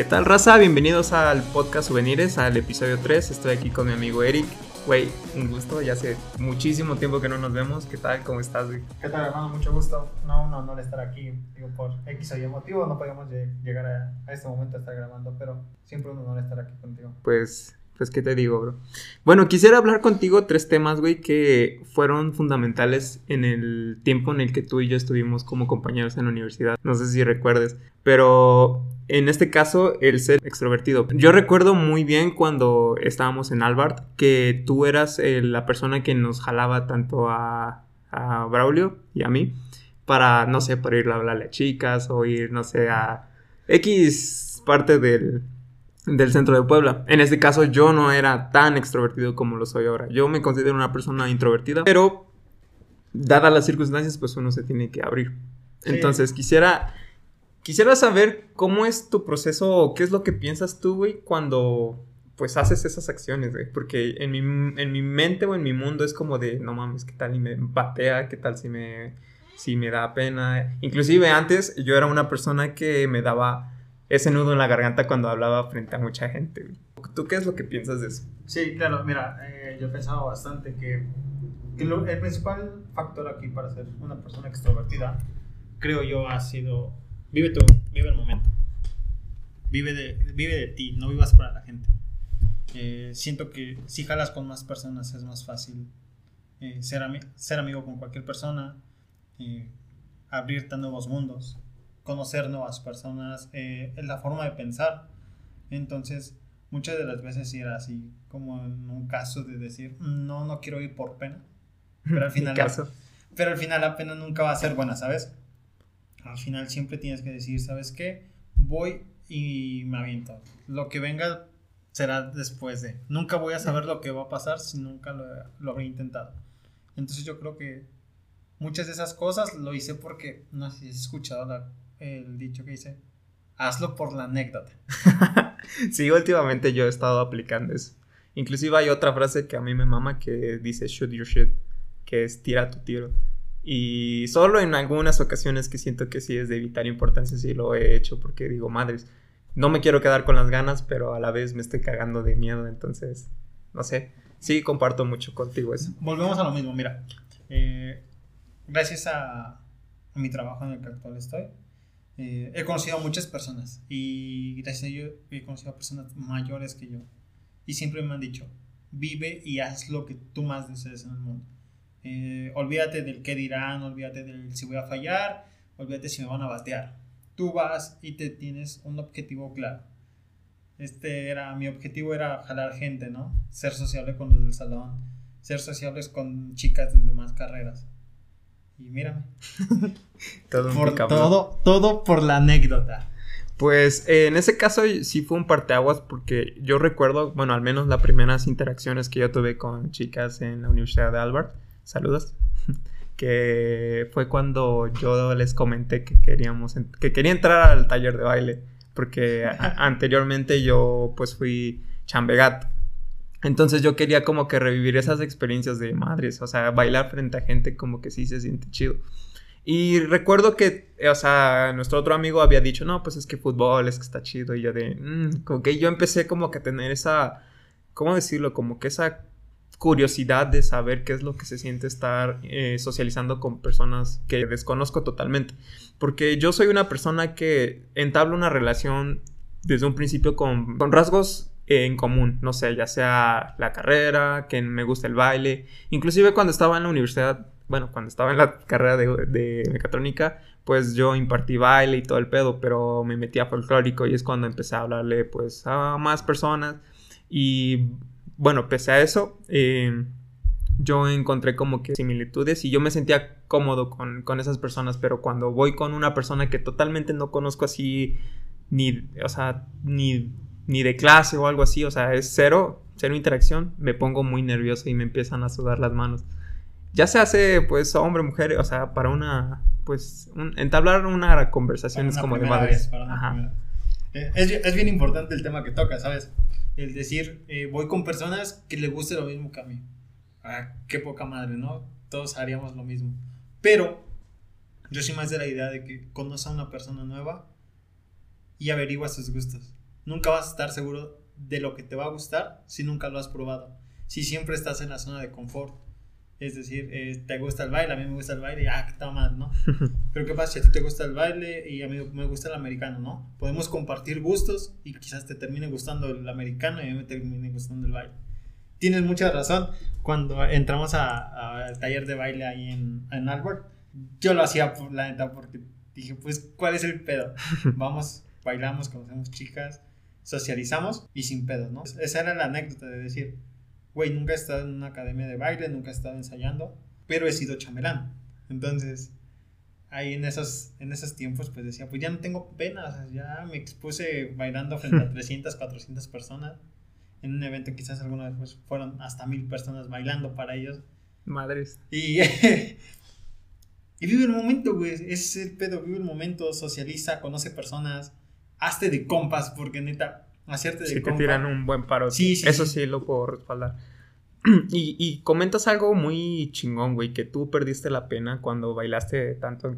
¿Qué tal, raza? Bienvenidos al podcast Souvenirs, al episodio 3. Estoy aquí con mi amigo Eric. Güey, un gusto, ya hace muchísimo tiempo que no nos vemos. ¿Qué tal? ¿Cómo estás, güey? ¿Qué tal, hermano? Mucho gusto. No, un honor estar aquí. Digo, por X o Y motivo no podíamos lle- llegar a, a este momento a estar grabando, pero siempre un honor estar aquí contigo. Pues, pues, ¿qué te digo, bro? Bueno, quisiera hablar contigo tres temas, güey, que fueron fundamentales en el tiempo en el que tú y yo estuvimos como compañeros en la universidad. No sé si recuerdes, pero en este caso, el ser extrovertido. Yo recuerdo muy bien cuando estábamos en Albert que tú eras eh, la persona que nos jalaba tanto a, a Braulio y a mí para, no sé, para ir a hablarle a chicas o ir, no sé, a X parte del, del centro de Puebla. En este caso yo no era tan extrovertido como lo soy ahora. Yo me considero una persona introvertida, pero dadas las circunstancias pues uno se tiene que abrir. Sí. Entonces quisiera quisiera saber cómo es tu proceso o qué es lo que piensas tú, güey, cuando pues haces esas acciones, güey, porque en mi, en mi mente o en mi mundo es como de, no mames, ¿qué tal si me patea? ¿Qué tal si me si me da pena? Inclusive antes yo era una persona que me daba ese nudo en la garganta cuando hablaba frente a mucha gente. ¿Tú qué es lo que piensas de eso? Sí, claro, mira, eh, yo he pensado bastante que, el principal factor aquí para ser una persona extrovertida, creo yo, ha sido vive tu, vive el momento. Vive de, vive de ti, no vivas para la gente. Eh, siento que si jalas con más personas es más fácil eh, ser, ser amigo con cualquier persona, abrirte a nuevos mundos, conocer nuevas personas, eh, la forma de pensar. Entonces, muchas de las veces era así, como en un caso de decir, no, no quiero ir por pena. Pero al final, caso. pero al final la pena nunca va a ser buena, ¿sabes? Al final siempre tienes que decir, ¿sabes qué? Voy y me aviento. Lo que venga será después de. Nunca voy a saber lo que va a pasar si nunca lo, lo habré intentado. Entonces yo creo que muchas de esas cosas lo hice porque, no sé si has escuchado la- el dicho que dice, hazlo por la anécdota. Sí, últimamente yo he estado aplicando eso. Inclusive hay otra frase que a mí me mama que dice shoot your shit, que es tira tu tiro. Y solo en algunas ocasiones que siento que sí es de vital importancia, sí lo he hecho porque digo, madres, no me quiero quedar con las ganas, pero a la vez me estoy cagando de miedo, entonces, no sé, sí comparto mucho contigo eso. Volvemos a lo mismo, mira. eh, gracias a, a mi trabajo en el que actual estoy, eh, he conocido a muchas personas y gracias a ello he conocido a personas mayores que yo. Y siempre me han dicho, vive y haz lo que tú más desees en el mundo. Eh, olvídate del qué dirán, olvídate del si voy a fallar, olvídate si me van a batear. Tú vas y te tienes un objetivo claro. Este era, mi objetivo era jalar gente, ¿no? Ser sociable con los del salón, ser sociables con chicas de demás carreras. Y mírame, Todo por todo, todo por la anécdota. Pues eh, en ese caso sí fue un parteaguas porque yo recuerdo, bueno, al menos las primeras interacciones que yo tuve con chicas en la Universidad de Albert, saludos, que fue cuando yo les comenté que queríamos, que quería entrar al taller de baile, porque a- anteriormente yo pues fui chambegat. Entonces yo quería como que revivir esas experiencias de madres, o sea, bailar frente a gente como que sí se siente chido. Y recuerdo que, o sea, nuestro otro amigo había dicho, no, pues es que fútbol, es que está chido. Y yo de, "Mm", como que yo empecé como que a tener esa, ¿cómo decirlo? Como que esa curiosidad de saber qué es lo que se siente estar eh, socializando con personas que desconozco totalmente. Porque yo soy una persona que entabla una relación desde un principio con, con rasgos en común, no sé, ya sea la carrera, que me gusta el baile, inclusive cuando estaba en la universidad, bueno, cuando estaba en la carrera de, de mecatrónica, pues yo impartí baile y todo el pedo, pero me metí a folclórico y es cuando empecé a hablarle pues a más personas. Y bueno, pese a eso, eh, yo encontré como que similitudes y yo me sentía cómodo con, con esas personas, pero cuando voy con una persona que totalmente no conozco así, ni, o sea, ni, ni de clase o algo así, o sea, es cero, cero interacción, me pongo muy nervioso y me empiezan a sudar las manos. Ya se hace, pues, hombre, mujer, o sea, para una, pues, un- entablar una conversación es una como de madres. vez, Ajá. Eh, Es, es bien importante el tema que toca, ¿sabes? El decir, eh, voy con personas que le guste lo mismo que a mí. Ah, qué poca madre, ¿no? Todos haríamos lo mismo. Pero yo soy más de la idea de que conoces a una persona nueva y averigua sus gustos. Nunca vas a estar seguro de lo que te va a gustar si nunca lo has probado. Si siempre estás en la zona de confort. Es decir, eh, te gusta el baile, a mí me gusta el baile, ah, está mal, ¿no? Pero ¿qué pasa si a ti te gusta el baile y a mí me gusta el americano, ¿no? Podemos compartir gustos y quizás te termine gustando el americano y a mí me termine gustando el baile. Tienes mucha razón. Cuando entramos al taller de baile ahí en, en Albert, yo lo hacía por la neta porque dije, pues, ¿cuál es el pedo? Vamos, bailamos, conocemos chicas, socializamos y sin pedo, ¿no? Esa era la anécdota de decir, güey, nunca he estado en una academia de baile, nunca he estado ensayando, pero he sido chamelán. Entonces, ahí en esos, en esos tiempos, pues decía, pues ya no tengo pena, ya me expuse bailando frente a 300, 400 personas. En un evento quizás alguna vez pues, fueron hasta mil personas bailando para ellos. Madres. Y, y vive el momento, güey. Ese es el pedo, vive el momento, socializa, conoce personas, hazte de compas, porque neta, hacerte de sí, te tiran un buen paro. Sí, sí. Eso sí, lo puedo respaldar. Y, y, comentas algo muy chingón, güey, que tú perdiste la pena cuando bailaste tanto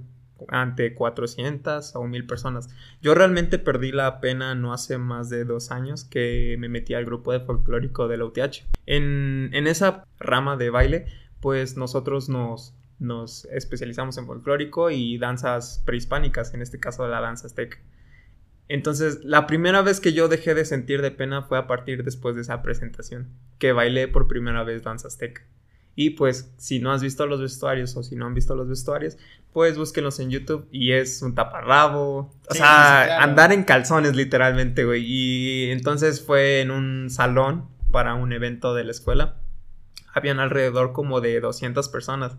ante 400 o 1000 personas. Yo realmente perdí la pena no hace más de dos años que me metí al grupo de folclórico de la UTH. En, en esa rama de baile, pues nosotros nos, nos especializamos en folclórico y danzas prehispánicas, en este caso la danza azteca. Entonces, la primera vez que yo dejé de sentir de pena fue a partir después de esa presentación, que bailé por primera vez danza azteca. Y pues, si no has visto los vestuarios o si no han visto los vestuarios, pues búsquenlos en YouTube y es un taparrabo. O sea, andar en calzones literalmente, güey. Y entonces fue en un salón para un evento de la escuela. Habían alrededor como de 200 personas.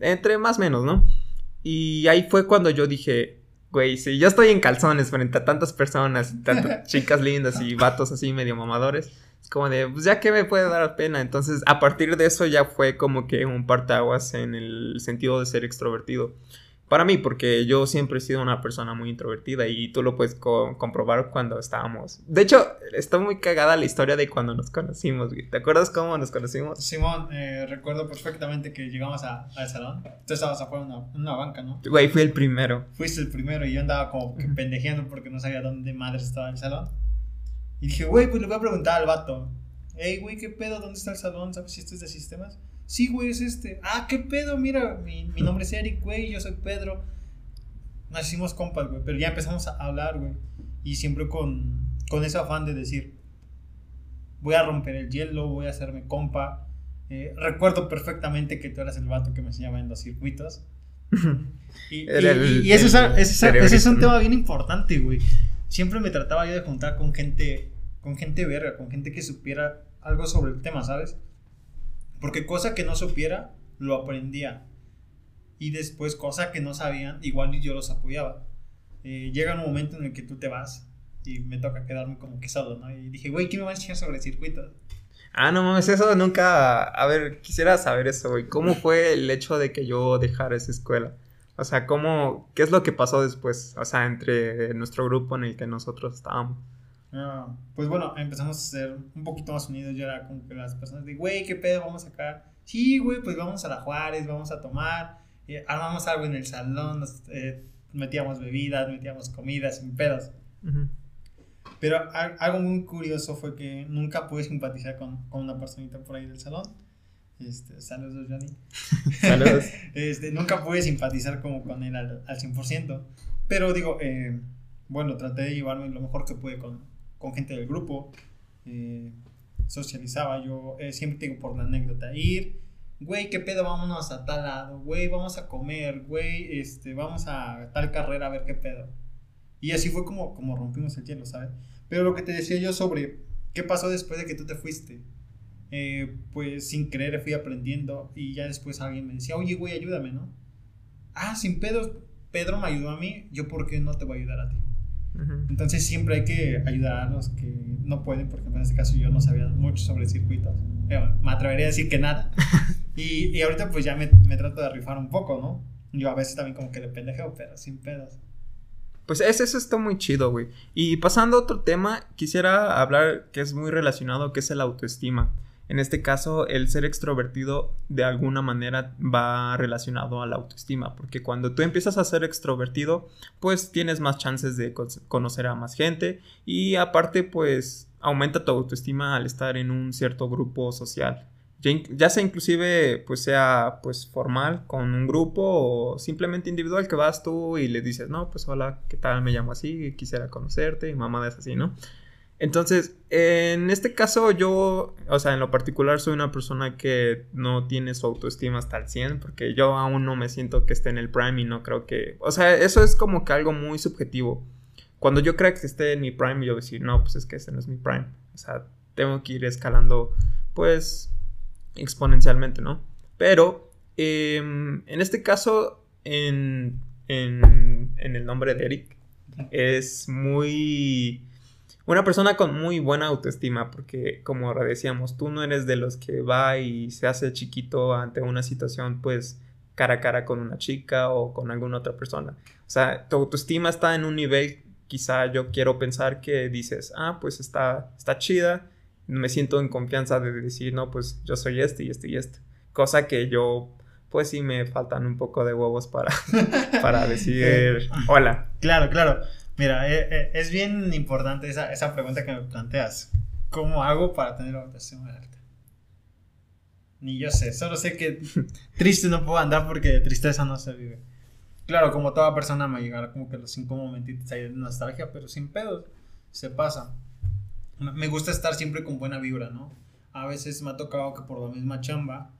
Entre más o menos, ¿no? Y ahí fue cuando yo dije, güey, si yo estoy en calzones frente a tantas personas, tantas chicas lindas y vatos así medio mamadores, es como de, pues ya que me puede dar pena. Entonces, a partir de eso ya fue como que un partaguas en el sentido de ser extrovertido. Para mí, porque yo siempre he sido una persona muy introvertida y tú lo puedes comprobar cuando estábamos. De hecho, está muy cagada la historia de cuando nos conocimos, güey. ¿Te acuerdas cómo nos conocimos? Simón, eh, recuerdo perfectamente que llegamos al salón. Tú estabas afuera en una, banca, ¿no? Güey, fui el primero. Fuiste el primero y yo andaba como que pendejeando porque no sabía dónde madre estaba el salón. Y dije, güey, pues le voy a preguntar al vato. Ey, güey, ¿qué pedo? ¿Dónde está el salón? ¿Sabes si esto es de sistemas? Sí, güey, es este. Ah, ¿qué pedo? Mira, mi, mi nombre es Eric, güey, yo soy Pedro. Nos hicimos compas, güey, pero ya empezamos a hablar, güey. Y siempre con, con ese afán de decir, voy a romper el hielo, voy a hacerme compa. Eh, recuerdo perfectamente que tú eras el vato que me enseñaba en los circuitos. y, y, ese, es, un tema bien importante, güey. Siempre me trataba yo de juntar con gente, con gente verga, con gente que supiera algo sobre el tema, ¿sabes? Porque cosa que no supiera, lo aprendía. Y después, cosa que no sabían, igual yo los apoyaba. Eh, llega un momento en el que tú te vas y me toca quedarme como que solo, ¿no? Y dije, güey, ¿qué me vas a enseñar sobre circuitos? Ah, no mames, eso nunca. A ver, quisiera saber eso, güey. ¿Cómo fue el hecho de que yo dejara esa escuela? O sea, ¿cómo. ¿Qué es lo que pasó después? O sea, entre nuestro grupo en el que nosotros estábamos. Ah, pues bueno, empezamos a ser un poquito más unidos. Yo era como que las personas de, güey, ¿qué pedo? Vamos acá. Sí, güey, pues vamos a la Juárez, vamos a tomar. Eh, armamos algo en el salón, eh, metíamos bebidas, metíamos comidas, sin pedos. Pero algo muy curioso fue que nunca pude simpatizar con, con una personita por ahí del salón. Este, saludos, Johnny. saludos. este, nunca pude simpatizar como con él al, al 100%. Pero digo, eh, bueno, traté de llevarme lo mejor que pude con, con gente del grupo, eh, socializaba, yo eh, siempre digo por la anécdota, ir, güey, ¿qué pedo? Vámonos a tal lado, güey, vamos a comer, güey, este, vamos a tal carrera a ver qué pedo. Y así fue como, como rompimos el hielo, ¿sabes? Pero lo que te decía yo sobre qué pasó después de que tú te fuiste, eh, pues sin querer fui aprendiendo y ya después alguien me decía, oye, güey, ayúdame, ¿no? Ah, sin pedos, Pedro me ayudó a mí, yo por qué no te voy a ayudar a ti. Entonces siempre hay que ayudar a los que no pueden, porque en este caso yo no sabía mucho sobre circuitos. me atrevería a decir que nada. y, y, ahorita pues ya me, me, trato de rifar un poco, ¿no? Yo a veces también como que de pendejeo, pero sin pedos. Pues eso, eso está muy chido, güey. Y pasando a otro tema, quisiera hablar que es muy relacionado, que es el autoestima. En este caso, el ser extrovertido de alguna manera va relacionado a la autoestima, porque cuando tú empiezas a ser extrovertido, pues tienes más chances de conocer a más gente y aparte, pues aumenta tu autoestima al estar en un cierto grupo social. Ya, sea inclusive pues sea pues formal con un grupo o simplemente individual que vas tú y le dices, no, pues hola, ¿qué tal? Me llamo así, quisiera conocerte y mamá es así, ¿no? Entonces, en este caso yo, o sea, en lo particular soy una persona que no tiene su autoestima hasta el 100 porque yo aún no me siento que esté en el prime y no creo que, o sea, eso es como que algo muy subjetivo. Cuando yo creo que esté en mi prime, yo decir, no, pues es que ese no es mi prime. O sea, tengo que ir escalando, pues, exponencialmente, ¿no? Pero, em, en este caso, en, en, en el nombre de Eric, es muy una persona con muy buena autoestima, porque como decíamos, tú no eres de los que va y se hace chiquito ante una situación, pues cara a cara con una chica o con alguna otra persona. O sea, tu autoestima está en un nivel, quizá yo quiero pensar que dices, ah, pues está, está chida, me siento en confianza de decir, no, pues yo soy este y este y este. Cosa que yo, pues sí me faltan un poco de huevos para, para decir, hola. Claro, claro. Mira, eh, eh, es bien importante esa, esa, pregunta que me planteas. ¿Cómo hago para tener autoestima alta? Ni yo sé, solo sé que triste no puedo andar porque de tristeza no se vive. Claro, como toda persona me llegará como que los cinco momentitos ahí de nostalgia, pero sin pedos, se pasa. Me gusta estar siempre con buena vibra, ¿no? A veces me ha tocado que por la misma chamba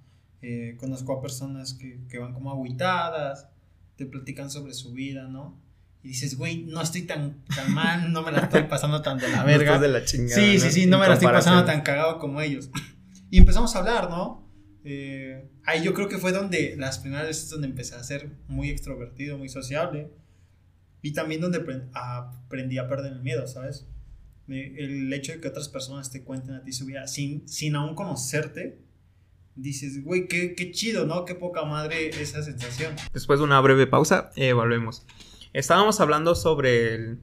eh, conozco a personas que, que van como aguitadas, te platican sobre su vida, ¿no? Y dices, güey, no estoy tan, tan mal, no me la estoy pasando tan de la verga. de la chingada, sí, sí, sí, no me la estoy pasando tan cagado como ellos. Y empezamos a hablar, ¿no? Eh, ahí yo creo que fue donde las primeras veces donde empecé a ser muy extrovertido, muy sociable. Y también donde aprendí a perder el miedo, ¿sabes? El hecho de que otras personas te cuenten a ti su vida sin, sin aún conocerte, dices, güey, qué, qué chido, ¿no? Qué poca madre esa sensación. Después de una breve pausa, eh, volvemos. Estábamos hablando sobre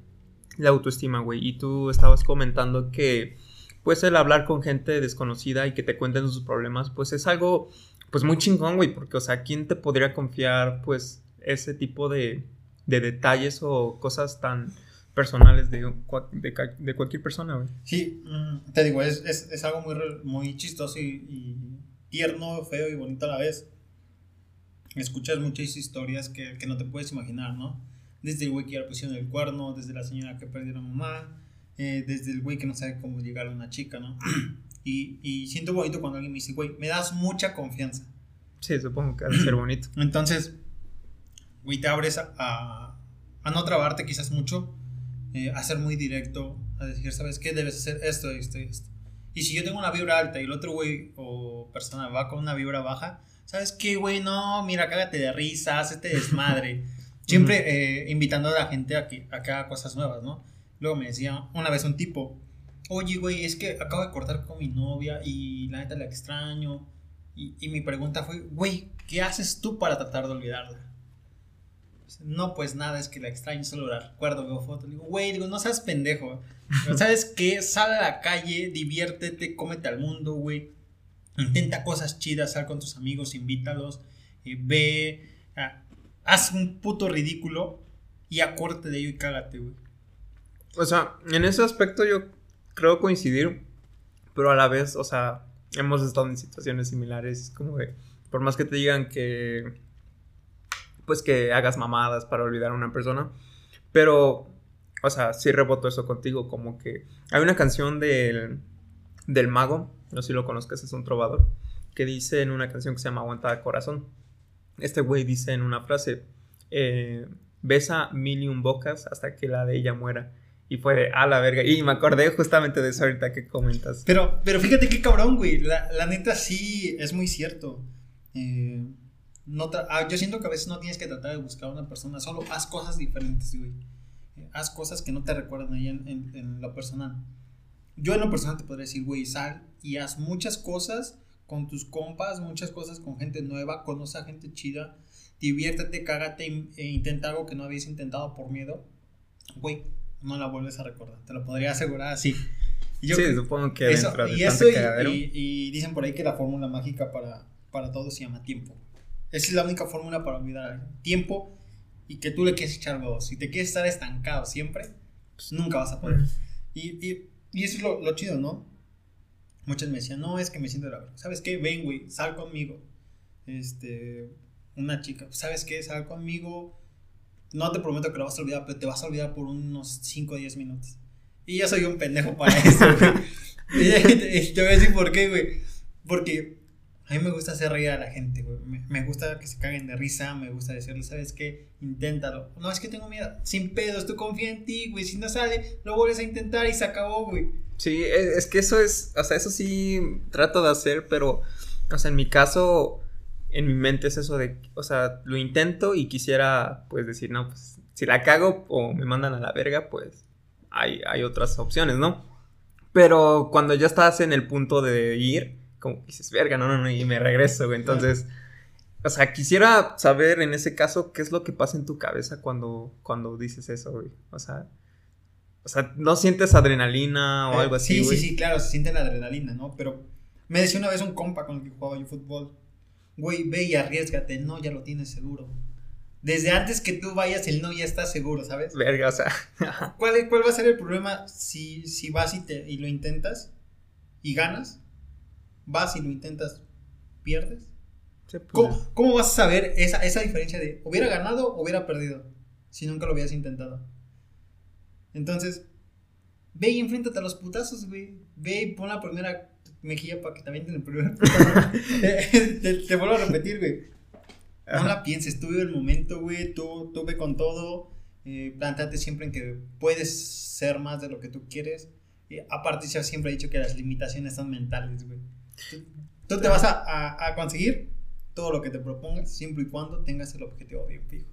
la autoestima, güey, y tú estabas comentando que pues el hablar con gente desconocida y que te cuenten sus problemas, pues es algo pues muy chingón, güey, porque o sea, ¿quién te podría confiar pues ese tipo de, de detalles o cosas tan personales de, de, cualquier persona, güey? Sí, mm, te digo, es algo muy, muy chistoso y, y, tierno, feo y bonito a la vez. Escuchas muchas historias que, que no te puedes imaginar, ¿no? Desde el güey que ya le pusieron el cuerno, desde la señora que perdió a la mamá, eh, desde el güey que no sabe cómo llegar a una chica, ¿no? y, y siento bonito cuando alguien me dice, güey, me das mucha confianza. Sí, supongo que debe ser bonito. Entonces, güey, te abres a, a, no trabarte quizás mucho, eh, a ser muy directo, a decir, ¿sabes qué? Debes hacer esto, esto y esto. Y si yo tengo una vibra alta y el otro güey o persona va con una vibra baja, ¿sabes qué, güey? No, mira, cágate de risa, hazte desmadre. Siempre eh, invitando a la gente a que, a que haga cosas nuevas, ¿no? Luego me decía una vez un tipo, oye, güey, es que acabo de cortar con mi novia y la neta la extraño. Y, y mi pregunta fue, güey, ¿qué haces tú para tratar de olvidarla? No, pues nada, es que la extraño, solo la recuerdo, veo fotos. Digo, güey, digo, no seas pendejo. ¿Sabes qué? Sal a la calle, diviértete, cómete al mundo, güey. Intenta cosas chidas, sal con tus amigos, invítalos, eh, ve, haz un puto ridículo y acórtate de ello y cágate, güey. O sea, en ese aspecto yo creo coincidir, pero a la vez, o sea, hemos estado en situaciones similares, como que por más que te digan que pues que hagas mamadas para olvidar a una persona, pero o sea, sí reboto eso contigo, como que hay una canción del, del mago, no sé si lo conozcas, es un trovador, que dice en una canción que se llama Aguanta Corazón, este güey dice en una frase, eh, besa mil y un bocas hasta que la de ella muera. Y fue de, a la verga. Y me acordé justamente de eso ahorita que comentas. Pero, pero fíjate qué cabrón, güey. La, la neta sí es muy cierto. Eh, no ah, yo siento que a veces no tienes que tratar de buscar a una persona, solo haz cosas diferentes, güey. Eh, haz cosas que no te recuerdan ahí en, en, en, lo personal. Yo en lo personal te podría decir, güey, sal y haz muchas cosas con tus compas, muchas cosas con gente nueva, conoce a gente chida, diviértete, cágate e intenta algo que no habías intentado por miedo, güey, no la vuelves a recordar, te lo podría asegurar así. sí, supongo que eso, dentro de y, tanto eso y- dicen por ahí que la fórmula mágica para, para todo se llama tiempo. Esa es la única fórmula para olvidar. Tiempo y que tú le quieres echar huevos. Si te quieres estar estancado siempre, pues nunca vas a poder. Y, y, y eso es lo, lo chido, ¿no? Muchos me decían, no, es que me siento de la verga. ¿Sabes qué? Ven, güey, sal conmigo. Este, una chica, ¿sabes qué? Sal conmigo. No te prometo que lo vas a olvidar, pero te vas a olvidar por unos 5 o 10 minutos. Y yo soy un pendejo para eso, güey. y te voy a decir por qué, güey. Porque a mí me gusta hacer reír a la gente, güey. Me, gusta que se caguen de risa, me gusta decirles, ¿sabes qué? Inténtalo. No, es que tengo miedo. Sin pedos, tú confía en ti, güey. Si no sale, lo vuelves a intentar y se acabó, güey. Sí, es, es que eso es, o sea, eso sí trato de hacer, pero, o sea, en mi caso, en mi mente es eso de, o sea, lo intento y quisiera, pues, decir, no, pues, si la cago o me mandan a la verga, pues, hay, hay otras opciones, ¿no? Pero cuando ya estás en el punto de ir, como dices, verga, no, no, no, y me regreso, güey, entonces... O sea, quisiera saber en ese caso qué es lo que pasa en tu cabeza cuando, cuando dices eso, güey. O sea, o sea, ¿no sientes adrenalina o Eh, algo así, Sí, güey? sí, sí, claro, se siente la adrenalina, ¿no? Pero me decía una vez un compa con el que jugaba yo fútbol, güey, ve y arriesgate, no, ya lo tienes seguro. Desde antes que tú vayas, el no ya está seguro, ¿sabes? Verga, o sea. ¿Cuál, cuál va a ser el problema si, si vas y, te, y lo intentas y ganas? Vas y lo intentas, pierdes. ¿Cómo, cómo vas a saber esa, esa diferencia de hubiera ganado o hubiera perdido si nunca lo hubieras intentado? Entonces, ve y enfréntate a los putazos, güey. Ve y pon la primera mejilla para que también den el primer putazo. te, te vuelvo a repetir, güey. No Ajá. la pienses, tú vive el momento, güey. Tú, tú ve con todo. Eh, plantate siempre en que puedes ser más de lo que tú quieres. Y aparte, yo siempre he dicho que las limitaciones son mentales, güey. Tú, tú te vas a, a- a conseguir todo lo que te propongas, siempre y cuando tengas el objetivo bien fijo.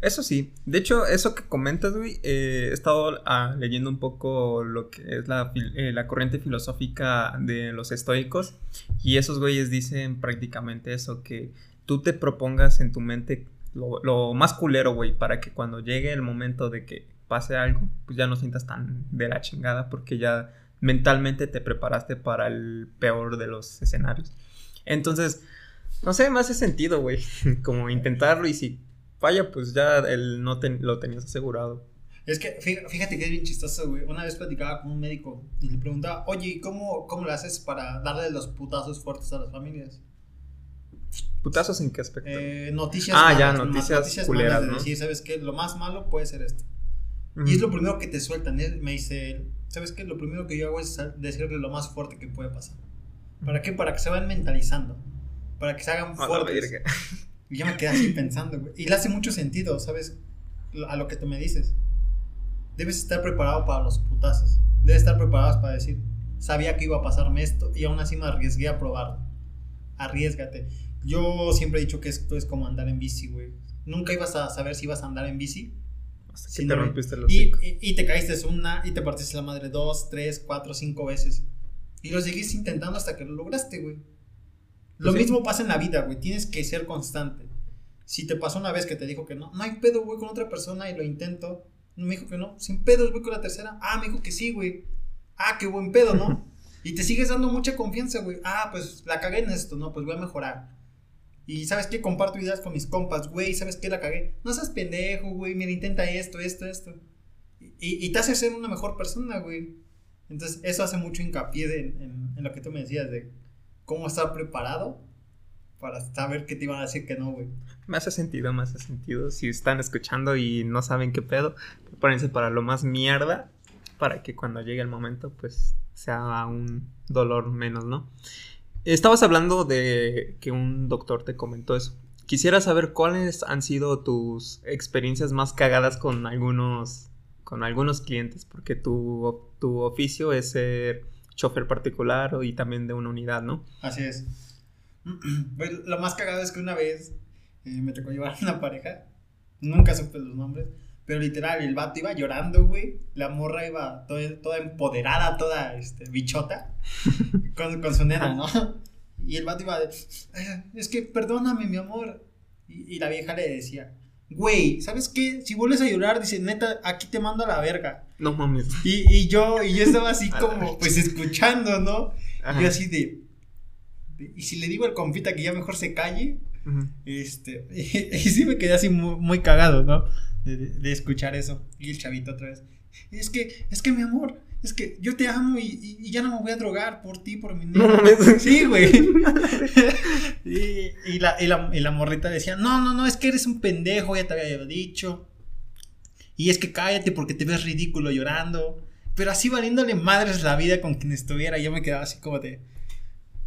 Eso sí. De hecho, eso que comentas, güey, eh, he estado ah, leyendo un poco lo que es la, eh, la corriente filosófica de los estoicos. Y esos güeyes dicen prácticamente eso, que tú te propongas en tu mente lo, lo más culero, güey, para que cuando llegue el momento de que pase algo, pues ya no sientas tan de la chingada, porque ya mentalmente te preparaste para el peor de los escenarios. Entonces, no sé, me hace sentido, güey, como intentarlo y si falla, pues ya el no te- lo tenías asegurado. Es que fí- fíjate que es bien chistoso, güey. Una vez platicaba con un médico y le preguntaba, oye, ¿y cómo, cómo lo haces para darle los putazos fuertes a las familias? ¿Putazos en qué aspecto? Eh, noticias Ah, ya, malas, noticias culeras, malas de ¿no? decir, ¿sabes qué? Lo más malo puede ser esto. Y es lo primero que te sueltan. Él me dice, ¿sabes qué? Lo primero que yo hago es decirle lo más fuerte que puede pasar. ¿Para qué? Para que se vayan mentalizando. Para que se hagan la fuertes. verga. Y yo me quedé así pensando, güey. Y le hace mucho sentido, ¿sabes? A lo que tú me dices. Debes estar preparado para los putazos. Debes estar preparado para decir, sabía que iba a pasarme esto y aún así me arriesgué a probarlo. Arriesgate. Yo siempre he dicho que esto es como andar en bici, güey. Nunca ibas a saber si ibas a andar en bici. Hasta que te rompiste los y, y, y te caíste una y te partiste la madre dos, tres, cuatro, cinco veces. Y lo seguiste intentando hasta que lo lograste, güey. Lo Pues sí. mismo pasa en la vida, güey. Tienes que ser constante. Si te pasó una vez que te dijo que no, no hay pedo, güey, con otra persona y lo intento. Me dijo que no, sin pedos, güey, con la tercera. Ah, me dijo que sí, güey. Ah, qué buen pedo, ¿no? Y te sigues dando mucha confianza, güey. Ah, pues la cagué en esto, ¿no? Pues voy a mejorar. Y sabes qué, comparto ideas con mis compas, güey, ¿sabes qué? La cagué. No seas pendejo, güey, mira, intenta esto, esto, esto. Y, y te hace ser una mejor persona, güey. Entonces, eso hace mucho hincapié de- en, en lo que tú me decías de cómo estar preparado para saber que te iban a decir que no, güey. Me hace sentido, me hace sentido. Si están escuchando y no saben qué pedo, prepárense para lo más mierda. Para que cuando llegue el momento, pues sea un dolor menos, ¿no? Estabas hablando de que un doctor te comentó eso. Quisiera saber cuáles han sido tus experiencias más cagadas con algunos, con algunos clientes, porque tu, tu oficio es ser chofer particular y también de una unidad, ¿no? Así es. Pues, lo más cagado es que una vez eh, me tocó llevar a una pareja. Nunca supe los nombres. Pero literal, el vato iba llorando, güey. La morra iba toda, toda empoderada, toda este, bichota. Con, con su nena, ¿no? Y el vato iba de. "Eh, Es que perdóname, mi amor. Y, y la vieja le decía. güey, ¿sabes qué? Si vuelves a llorar, dice, neta, aquí te mando a la verga. No mames. Y, y yo, y yo estaba así como, pues escuchando, ¿no? Ajá. Y yo así de, de- y si le digo al compita que ya mejor se calle, Ujú. este, y, sí me quedé así muy, muy cagado, ¿no? De, escuchar eso. Y el chavito otra vez. Es que, es que mi amor, es que yo te amo y, y- y ya no me voy a drogar por ti, por mi No nena". mames. Sí, güey. y, la, y, la, y la morrita decía, no, no, no, es que eres un pendejo, ya te había dicho. Y es que cállate porque te ves ridículo llorando. Pero así valiéndole madres la vida con quien estuviera. Yo me quedaba así como de...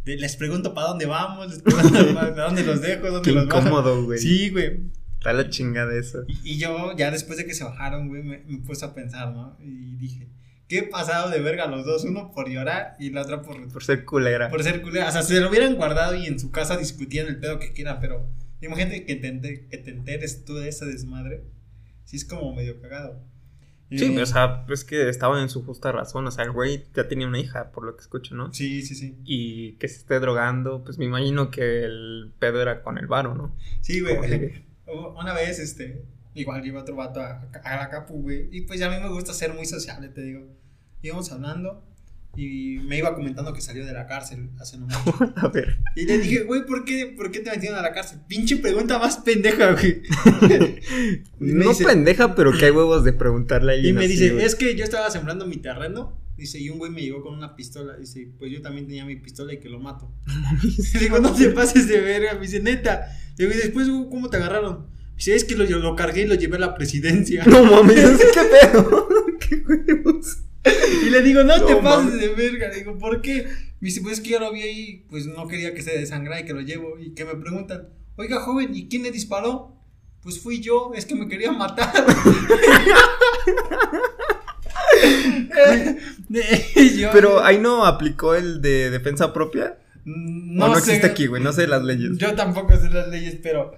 les pregunto para dónde vamos, les pregunto para dónde los dejo, dónde Qué los incómodo, güey. Sí, güey. Está la chingada eso. Y, y yo, ya después de que se bajaron, güey, me, me puse a pensar, ¿no? Y dije, ¿qué pasado de verga los dos? Uno por llorar y la otra por, Por ser culera. por ser culera. O sea, se lo hubieran guardado y en su casa discutían el pedo que quieran, pero imagínate que te, enter- que te enteres tú de ese desmadre. Sí, es como medio cagado. Sí, Eh, o sea, es que estaban en su justa razón. O sea, el güey ya tenía una hija, por lo que escucho, ¿no? Sí, sí, sí. Y que se esté drogando, pues me imagino que el pedo era con el varo, ¿no? Sí, güey. Una vez, este, igual lleva otro vato a, a la capu, güey. Y pues a mí me gusta ser muy sociable, te digo. Íbamos hablando y me iba comentando que salió de la cárcel hace no mucho. A ver. Y le dije, güey, ¿por qué, ¿por qué te metieron a la cárcel? Pinche pregunta más pendeja, güey. Y no dice- pendeja, pero que hay huevos de preguntarle a Y alguien me así, dice, güey. es que yo estaba sembrando mi terreno. Dice, y un güey me llegó con una pistola. Dice, pues yo también tenía mi pistola y que lo mato. Le digo, no te pases de verga. Me dice, neta. Le digo, y después, ¿cómo te agarraron? Dice, es que lo, lo cargué y lo llevé a la presidencia. No mames, ¿qué pedo? ¿Qué huevos? Y le digo, no, No, te pases mames. de verga. Le digo, ¿por qué? Me dice, pues es que yo lo vi ahí, pues no quería que se desangrara y que lo llevo. Y que me preguntan, oiga, joven, ¿y quién le disparó? Pues fui yo, es que me quería matar. Y yo- Pero ahí no aplicó el de defensa propia. no, No, no sé. existe aquí, güey. No sé las leyes. Yo tampoco sé las leyes, pero.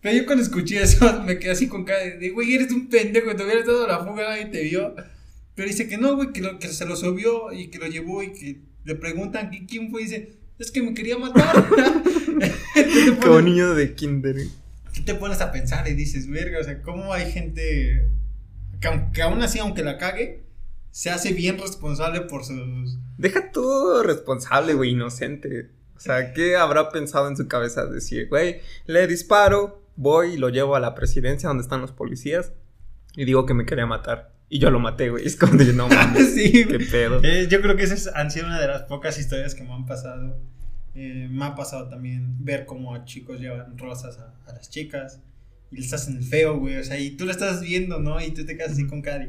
Pero yo cuando escuché eso me quedé así con cara de, güey, eres un pendejo, te hubieras dado la fuga, nadie te vio. Pero dice que no, güey, que, lo- que se lo subió y que lo llevó y que le preguntan que quién fue y dice, es que me quería matar. Te Como pones, niño de kinder. te pones a pensar y dices, verga, o sea, ¿cómo hay gente que aún así, aunque la cague, se hace bien responsable por sus... Deja todo responsable, güey, inocente. O sea, ¿qué habrá pensado en su cabeza? Decir, güey, le disparo, voy y lo llevo a la presidencia donde están los policías y digo que me quería matar. Y yo lo maté, güey. Es como de, no mames, Sí, qué pedo. Eh, yo creo que esas han sido una de las pocas historias que me han pasado. Eh, me ha pasado también ver cómo chicos llevan rosas a, a las chicas y les hacen el feo, güey. O sea, y tú lo estás viendo, ¿no? Y tú te quedas así con cara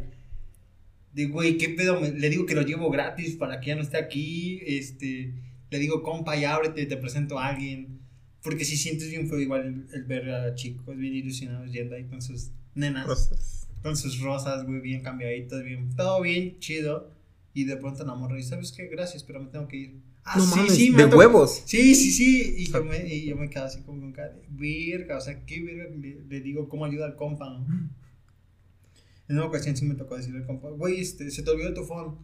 de, güey, ¿qué pedo? Me- le digo que lo llevo gratis para que ya no esté aquí. Este, le digo, compa, ya ábrete, te presento a alguien. Porque si sientes bien feo igual el, ver a chicos bien ilusionados yendo ahí con sus nenas Rosas. con sus rosas, güey, bien cambiaditas, bien, todo bien chido. Y de pronto la morra dice, ¿sabes qué? Gracias, pero me tengo que ir. Ah, no sí, mames, sí, me de to- huevos. Sí, sí, sí. Y yo me, y yo me quedo así como con cara de verga, o sea, qué verga le, le digo cómo ayuda al compa, ¿no? En una ocasión sí me tocó decirle al compa, güey, este, se te olvidó tu phone.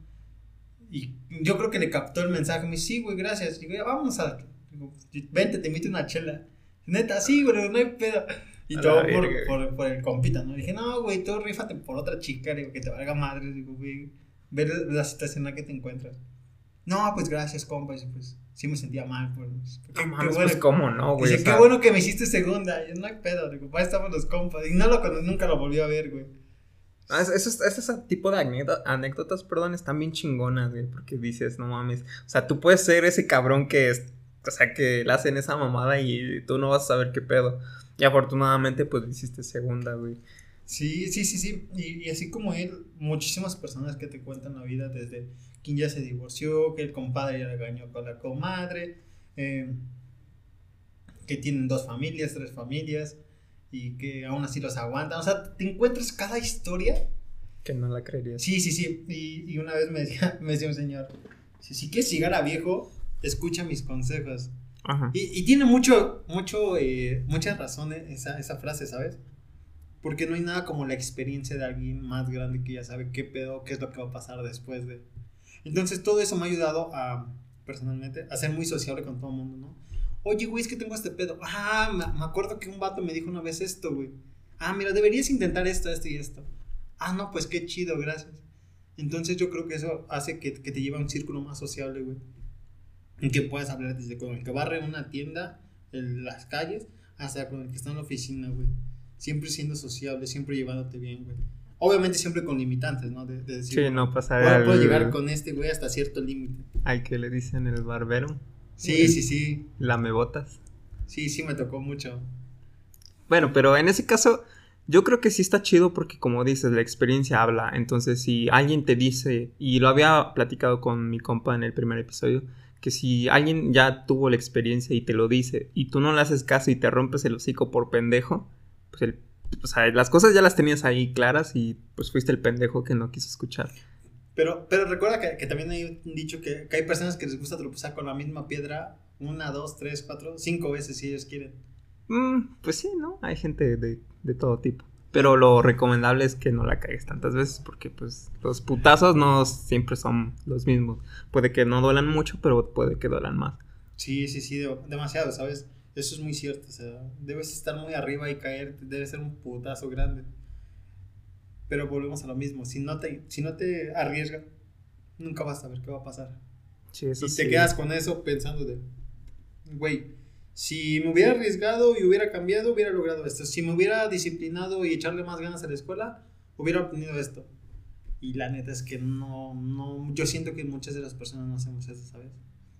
Y yo creo que le captó el mensaje, me dice, sí, güey, gracias. Y digo, ya, vamos a, digo, vente, te invito una chela. Neta, sí, güey, no hay pedo. Y A todo por, por, por el compita, ¿no? dije, no, güey, tú rífate por otra chica, digo, que te valga madre, digo, güey, ver la situación en la que te encuentras. No, pues gracias, compa, dice, pues sí me sentía mal, pues. qué- No bueno pues cómo no, güey. Dice, qué bueno que me hiciste segunda. Y yo, no hay pedo, digo, para estamos los compas. Y no lo nunca lo volví a ver, güey. Ah, es- Esos, ese tipo de anécdota- anécdotas, perdón, están bien chingonas, güey, porque dices, no mames, o sea, tú puedes ser ese cabrón que es, o sea, que le hacen esa mamada y tú no vas a saber qué pedo. Y afortunadamente, pues, hiciste segunda, güey. Sí, sí, sí, sí. Y, así como él, muchísimas personas que te cuentan la vida desde quien ya se divorció, que el compadre ya regañó con la comadre, eh, que tienen dos familias, tres familias, y que aún así los aguantan. O sea, te encuentras cada historia Que no la creerías. Sí, sí, sí. Y, y una vez me decía, me decía un señor, si, si quieres llegar a viejo, escucha mis consejos. Ajá. Y, y tiene mucho, mucho, eh, muchas razones esa, esa frase, ¿sabes? Porque no hay nada como la experiencia de alguien más grande que ya sabe qué pedo, qué es lo que va a pasar después de... Entonces todo eso me ha ayudado a, personalmente, a ser muy sociable con todo el mundo, ¿no? Oye, güey, es que tengo este pedo. Ah, me, me acuerdo que un vato me dijo una vez esto, güey. Ah, mira, deberías intentar esto, esto y esto. Ah, no, pues qué chido, gracias. Entonces yo creo que eso hace que, que te lleve a un círculo más sociable, güey. En que puedas hablar desde con el que barre una tienda, en las calles, hasta con el que está en la oficina, güey. Siempre siendo sociable, siempre llevándote bien, güey. Obviamente siempre con limitantes, ¿no? De, de decir, Sí, no pasar puedo, al, puedo llegar con este güey hasta cierto límite. al que le dicen el barbero. Sí, sí, sí. Lamebotas. Sí, sí me tocó mucho. Bueno, pero en ese caso, yo creo que sí está chido porque, como dices, la experiencia habla. Entonces, si alguien te dice, y lo había platicado con mi compa en el primer episodio, que si alguien ya tuvo la experiencia y te lo dice, y tú no le haces caso y te rompes el hocico por pendejo, pues el, o sea, las cosas ya las tenías ahí claras y pues fuiste el pendejo que no quiso escuchar. Pero, pero recuerda que, que también hay un dicho que, que hay personas que les gusta tropezar con la misma piedra una, dos, tres, cuatro, cinco veces si ellos quieren. Mm, pues sí, ¿no? Hay gente de, de todo tipo. Pero lo recomendable es que no la caigas tantas veces porque pues los putazos no siempre son los mismos. Puede que no duelan mucho, pero puede que duelan más. Sí, sí, sí, de- demasiado, ¿sabes? Eso es muy cierto, o sea, debes estar muy arriba y caer, debe ser un putazo grande. Pero volvemos a lo mismo, si no te, si no te arriesgas, nunca vas a saber qué va a pasar. Sí, eso y sí. te quedas con eso pensando de, güey, si me hubiera arriesgado y hubiera cambiado, hubiera logrado esto. Si me hubiera disciplinado y echarle más ganas a la escuela, hubiera obtenido esto. Y la neta es que no, no, yo siento que muchas de las personas no hacemos eso, ¿sabes?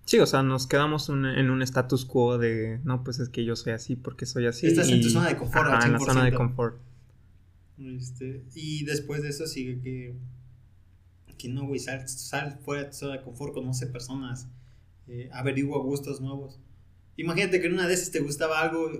Sí, o sea, nos quedamos un- en un status quo de, no, pues es que yo soy así porque soy así. Estás en tu y- zona de confort Ajá, en la zona de 100%. confort. Este, y después de eso sigue que, que no, güey, sal, sal fuera de tu zona de confort, conoce personas, eh, averigua gustos nuevos. Imagínate que en una de esas te gustaba algo,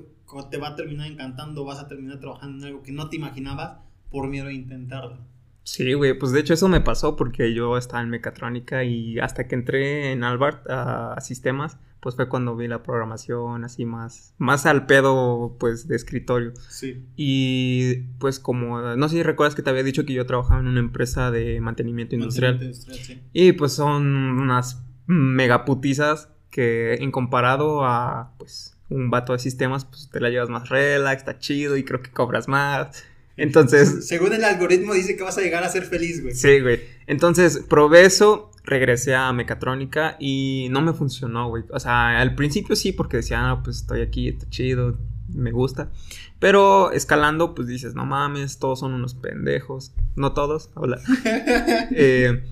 te va a terminar encantando, vas a terminar trabajando en algo que no te imaginabas por miedo a intentarlo. Sí, güey, pues de hecho eso me pasó porque yo estaba en mecatrónica y hasta que entré en Albert a, a sistemas, pues fue cuando vi la programación así más, más al pedo, pues, de escritorio. Sí. Y pues como, no sé si recuerdas que te había dicho que yo trabajaba en una empresa de mantenimiento industrial. sí. Y pues son unas megaputizas que en comparado a pues un vato de sistemas, pues te la llevas más relax, está chido y creo que cobras más. Entonces, Según el algoritmo dice que vas a llegar a ser feliz, güey. sí, güey. Entonces, probé eso, regresé a mecatrónica y no me funcionó, güey. O sea, al principio sí, porque decía, ah, pues estoy aquí, está chido, me gusta. Pero escalando, pues dices, no mames, todos son unos pendejos. No todos, hola. Eh,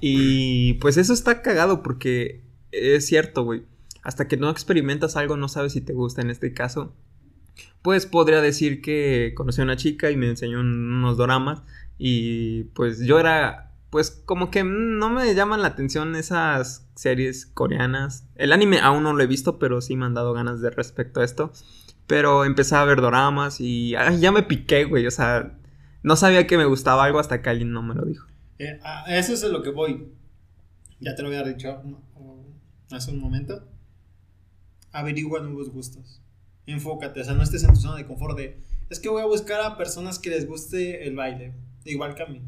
y pues eso está cagado porque es cierto, güey. Hasta que no experimentas algo, no sabes si te gusta en este caso. Pues podría decir que conocí a una chica y me enseñó un- unos doramas. Y pues yo era, pues como que mm, no me llaman la atención esas series coreanas. El anime aún no lo he visto, pero sí me han dado ganas de respecto a esto. Pero empecé a ver doramas y ya me piqué, güey. O sea, no sabía que me gustaba algo hasta que alguien no me lo dijo. Eh, eso es a lo que voy. Ya te lo había dicho ¿no? hace un momento. Averigua nuevos gustos. Enfócate, o sea, no estés en tu zona de confort de, es que voy a buscar a personas que les guste el baile, igual que a mí.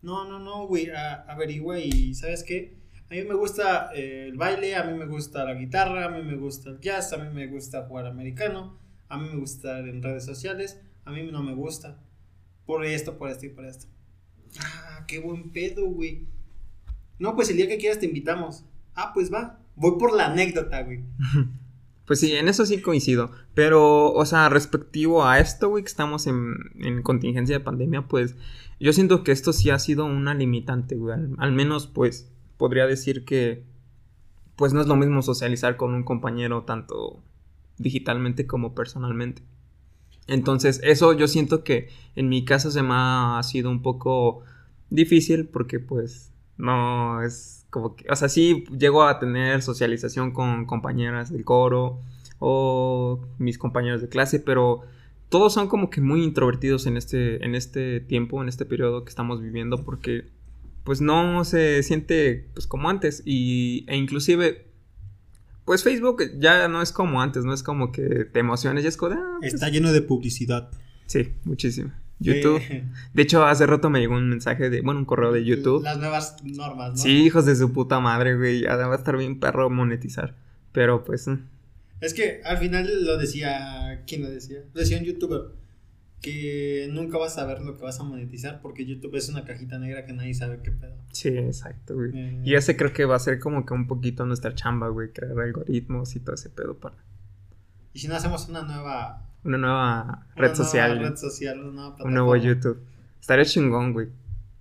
No, no, no, güey, averigua y ¿sabes qué? A mí me gusta eh, el baile, a mí me gusta la guitarra, a mí me gusta el jazz, a mí me gusta jugar americano, a mí me gusta estar en redes sociales, a mí no me gusta. Por esto, por esto y por esto. Ah, qué buen pedo, güey. No, pues el día que quieras te invitamos. Ah, pues va. Voy por la anécdota, güey. Pues sí, en eso sí coincido. Pero, o sea, respectivo a esto, güey, que estamos en, en contingencia de pandemia, pues yo siento que esto sí ha sido una limitante, güey. Al, menos, pues, podría decir que, pues no es lo mismo socializar con un compañero tanto digitalmente como personalmente. Entonces, eso yo siento que en mi caso se me ha sido un poco difícil porque, pues, no es como que, o sea, sí llego a tener socialización con compañeras del coro o mis compañeros de clase, pero todos son como que muy introvertidos en este, en este tiempo, en este periodo que estamos viviendo, porque pues no se siente pues como antes y, e inclusive pues Facebook ya no es como antes, no es como que te emociones, ya es como ah, pues, Está lleno de publicidad. sí, muchísimo. YouTube. De hecho, hace rato me llegó un mensaje de, bueno, un correo de YouTube. Las nuevas normas, ¿no? Sí, hijos de su puta madre, güey. Ya va a estar bien perro monetizar. Pero pues. mm, Es que al final lo decía. ¿Quién lo decía? Lo decía un youtuber. que nunca vas a ver lo que vas a monetizar porque YouTube es una cajita negra que nadie sabe qué pedo. Sí, exacto, güey. Eh, Y ese creo que va a ser como que un poquito nuestra chamba, güey, crear algoritmos y todo ese pedo para Y si no hacemos una nueva una nueva una red nueva social, red social, una nueva un nuevo plataforma, YouTube. Estaría chingón, güey.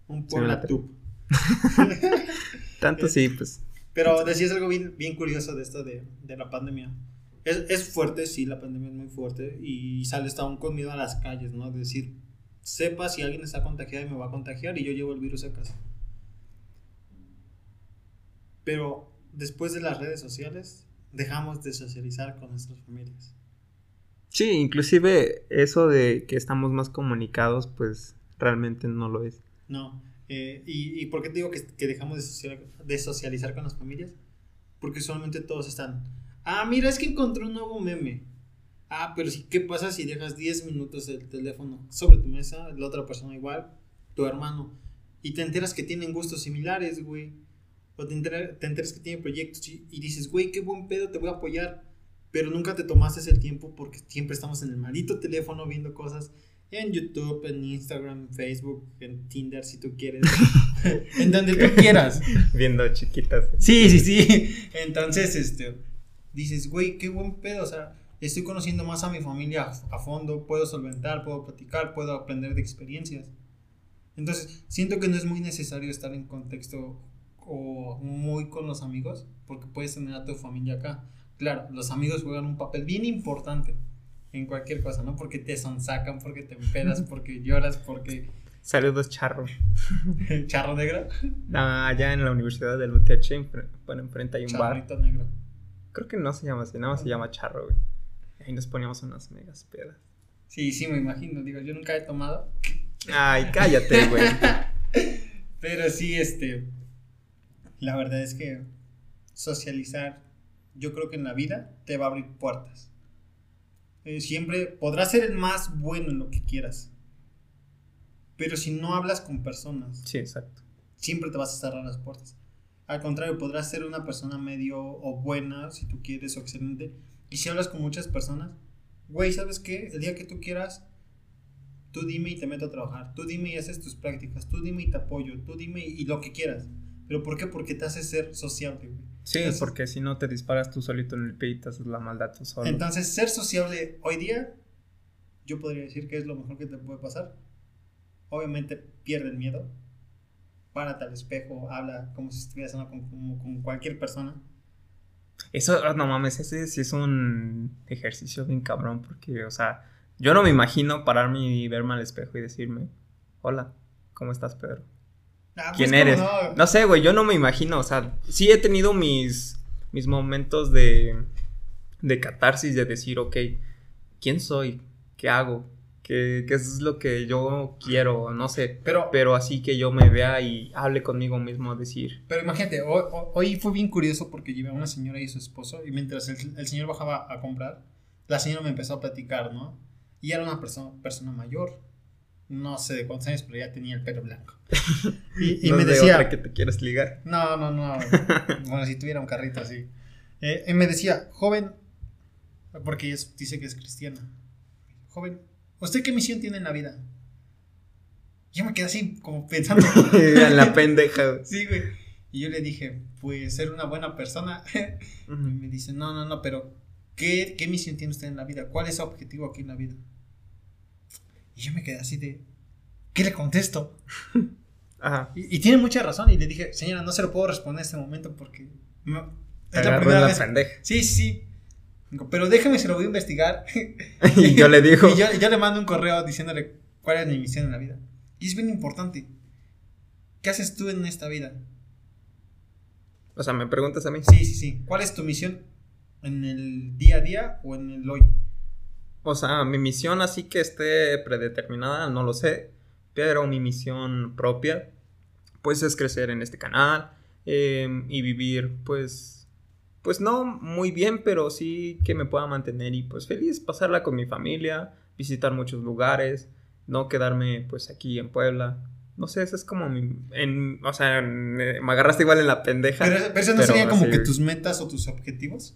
un. Tube. Tanto sí, pues. Pero decías algo bien, bien curioso de esto de, de la pandemia. Es, es fuerte, sí, la pandemia es muy fuerte y sales aún con miedo a las calles, ¿no? De decir, sepa si alguien está contagiado y me va a contagiar y yo llevo el virus a casa. Pero después de las redes sociales, dejamos de socializar con nuestras familias. Sí, inclusive eso de que estamos más comunicados, pues realmente no lo es. No. eh, y, ¿Y por qué te digo que, dejamos de, social- de socializar con las familias? Porque solamente todos están. Ah, mira, es que encontré un nuevo meme. Ah, pero ¿qué pasa si dejas 10 minutos el teléfono sobre tu mesa, la otra persona igual, tu hermano, y te enteras que tienen gustos similares, güey? O te, entera- te enteras que tienen proyectos y, y dices, güey, qué buen pedo, te voy a apoyar. Pero nunca te tomaste el tiempo porque siempre estamos en el maldito teléfono viendo cosas en YouTube, en Instagram, en Facebook, en Tinder, si tú quieres. en donde tú quieras. Viendo chiquitas. Sí, sí, sí. Entonces, este, dices, güey, qué buen pedo. O sea, estoy conociendo más a mi familia a, a fondo, puedo solventar, puedo platicar, puedo aprender de experiencias. Entonces, siento que no es muy necesario estar en contexto o muy con los amigos, porque puedes tener a tu familia acá. Claro, los amigos juegan un papel bien importante en cualquier cosa, ¿no? Porque te sonsacan, porque te empedas, porque lloras, porque Saludos, charro. charro negro, Ah, allá en la Universidad del UTH, bueno, enfrente hay un bar. charrito negro. Creo que no se llama así, nada más se llama charro, güey. Ahí nos poníamos unas megas pedas. Sí, sí, me imagino. Digo, yo nunca he tomado. Ay, cállate, güey. Pero sí, este. La verdad es que socializar, yo creo que en la vida te va a abrir puertas. Eh, siempre podrás ser el más bueno en lo que quieras. Pero si no hablas con personas, Sí, exacto. siempre te vas a cerrar las puertas. Al contrario, podrás ser una persona medio o buena, si tú quieres, o excelente. Y si hablas con muchas personas, güey, ¿sabes qué? El día que tú quieras, tú dime y te meto a trabajar. Tú dime y haces tus prácticas. Tú dime y te apoyo. Tú dime y, lo que quieras. ¿Pero por qué? Porque te hace ser sociable, güey. Sí, Entonces- porque si no te disparas tú solito en el pie y te haces la maldad tú solo. Entonces, ser sociable hoy día, yo podría decir que es lo mejor que te puede pasar. Obviamente pierde el miedo. Párate al espejo, habla como si estuvieras hablando con, como con cualquier persona. Eso, ah, no mames, ese sí es un ejercicio bien cabrón, porque, o sea, yo no me imagino pararme y verme al espejo y decirme, hola, ¿cómo estás, Pedro? Ah, pues, ¿Quién ¿cómo eres? no? No sé, güey, yo no me imagino, o sea, sí he tenido mis, mis momentos de, de catarsis, de decir, ok, ¿quién soy? ¿Qué hago? ¿Qué, qué es lo que yo quiero? No sé, Pero, pero así que yo me vea y hable conmigo mismo, decir, pero imagínate, hoy, hoy- hoy fue bien curioso porque llevé a una señora y su esposo y mientras el, el señor bajaba a comprar, la señora me empezó a platicar, ¿no? Y era una persona, persona mayor, no sé de cuántos años, pero ya tenía el pelo blanco. Y, y "No me de decía, otra que te quieres ligar. No, no, no. bueno, si tuviera un carrito así. Eh, y me decía, joven, porque ella es- dice que es cristiana. Joven, ¿usted qué misión tiene en la vida? Yo me quedé así como pensando. en la pendeja, sí, güey. Y yo le dije, pues ser una buena persona. y me dice, no, no, no, pero ¿qué, ¿qué misión tiene usted en la vida? ¿Cuál es su objetivo aquí en la vida? Y yo me quedé así de, ¿qué le contesto? Ajá. Y, y tiene mucha razón. Y le dije, señora, no se lo puedo responder en este momento porque. no- es la primera la vez. pendeja. Sí, sí, sí. Digo, Pero déjeme, se lo voy a investigar. y yo le digo, y yo, yo le mando un correo diciéndole cuál es mi misión en la vida. Y es bien importante. ¿Qué haces tú en esta vida? o sea, me preguntas a mí. Sí, sí, sí. ¿Cuál es tu misión en el día a día o en el hoy? O sea, mi misión así que esté predeterminada, no lo sé, pero mi misión propia, pues es crecer en este canal eh, y vivir, pues, pues no muy bien, pero sí que me pueda mantener y pues feliz, pasarla con mi familia, visitar muchos lugares, no quedarme pues aquí en Puebla. No sé, eso es como mi... En, o sea, eh, me agarraste igual en la pendeja. Pero, pero eso no pero serían como así- que tus metas o tus objetivos.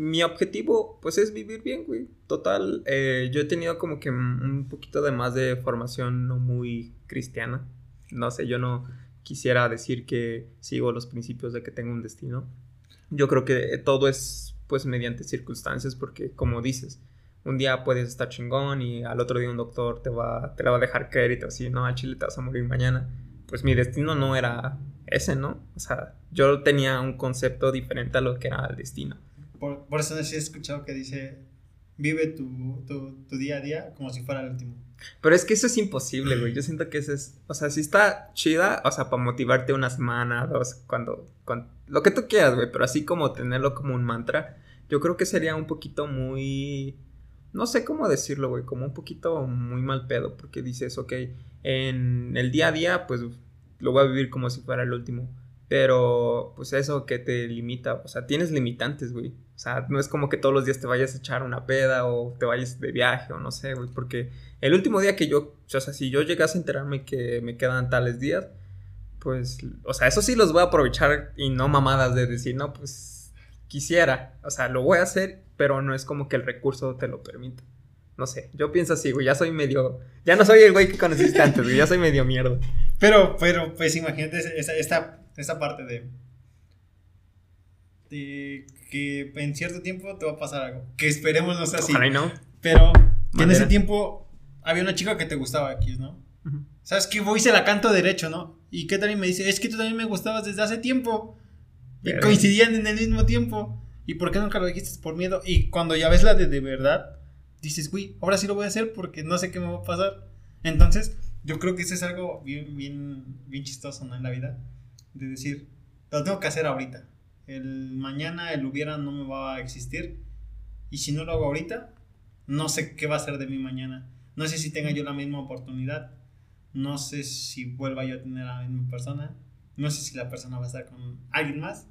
Mi objetivo, pues, es vivir bien, güey. Total, eh, yo he tenido como que un poquito de más de formación no muy cristiana. No sé, yo no quisiera decir que sigo los principios de que tengo un destino. Yo creo que todo es, pues, mediante circunstancias, porque, como dices, un día puedes estar chingón y al otro día un doctor te va, te la va a dejar caer y no, a Chile te vas a morir mañana. Pues mi destino no era ese, ¿no? O sea, yo tenía un concepto diferente a lo que era el destino. Por, por eso sí he escuchado que dice, vive tu, tu, tu, día a día como si fuera el último. Pero es que eso es imposible, güey. Yo siento que eso es, o sea, si está chida, o sea, para motivarte una semana, dos, cuando, cuando lo que tú quieras, güey, pero así como tenerlo como un mantra, yo creo que sería un poquito muy no sé cómo decirlo, güey, como un poquito muy mal pedo, porque dices, ok, en el día a día, pues lo voy a vivir como si fuera el último. Pero, pues eso que te limita, o sea, tienes limitantes, güey. O sea, no es como que todos los días te vayas a echar una peda o te vayas de viaje o no sé, güey. Porque el último día que yo, o sea, si yo llegase a enterarme que me quedan tales días, pues, o sea, eso sí los voy a aprovechar y no mamadas de decir, no, pues quisiera. O sea, lo voy a hacer pero no es como que el recurso te lo permita. No sé, yo pienso así, güey, ya soy medio... Ya no soy el güey que conociste antes, güey, ya soy medio mierda. Pero, pero, pues imagínate esa, esta, esta parte de... De que en cierto tiempo te va a pasar algo. Que esperemos no sea así. no. Pero que en ese tiempo había una chica que te gustaba aquí, ¿no? ¿Sabes que voy y se la canto derecho, ¿no? Y que también me dice, es que tú también me gustabas desde hace tiempo. Y coincidían en el mismo tiempo. ¿Y por qué nunca lo dijiste por miedo? Y cuando ya ves la de de verdad, dices, güey, ahora sí lo voy a hacer porque no sé qué me va a pasar. Entonces, yo creo que eso es algo bien, bien, bien chistoso, ¿no? En la vida. De decir, lo tengo que hacer ahorita. El mañana, el hubiera no me va a existir. Y si no lo hago ahorita, no sé qué va a ser de mí mañana. No sé si tenga yo la misma oportunidad. No sé si vuelva yo a tener a la misma persona. No sé si la persona va a estar con alguien más.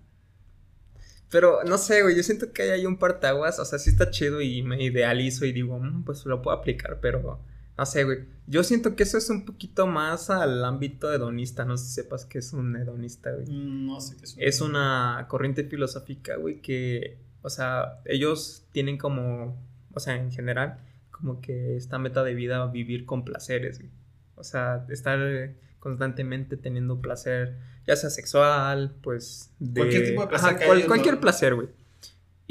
Pero no sé, güey, yo siento que hay un partaguas, o sea, sí está chido y me idealizo y digo, mm, pues lo puedo aplicar, pero no sé, güey. Yo siento que eso es un poquito más al ámbito hedonista, no sé si sepas que es un hedonista, güey. Mm, no sé qué es. Es una corriente filosófica, güey, que, o sea, ellos tienen como, o sea, en general, como que esta meta de vida vivir con placeres, güey. O sea, estar constantemente teniendo placer ya sea sexual, pues de... Cualquier tipo de placer. cualquier placer, güey.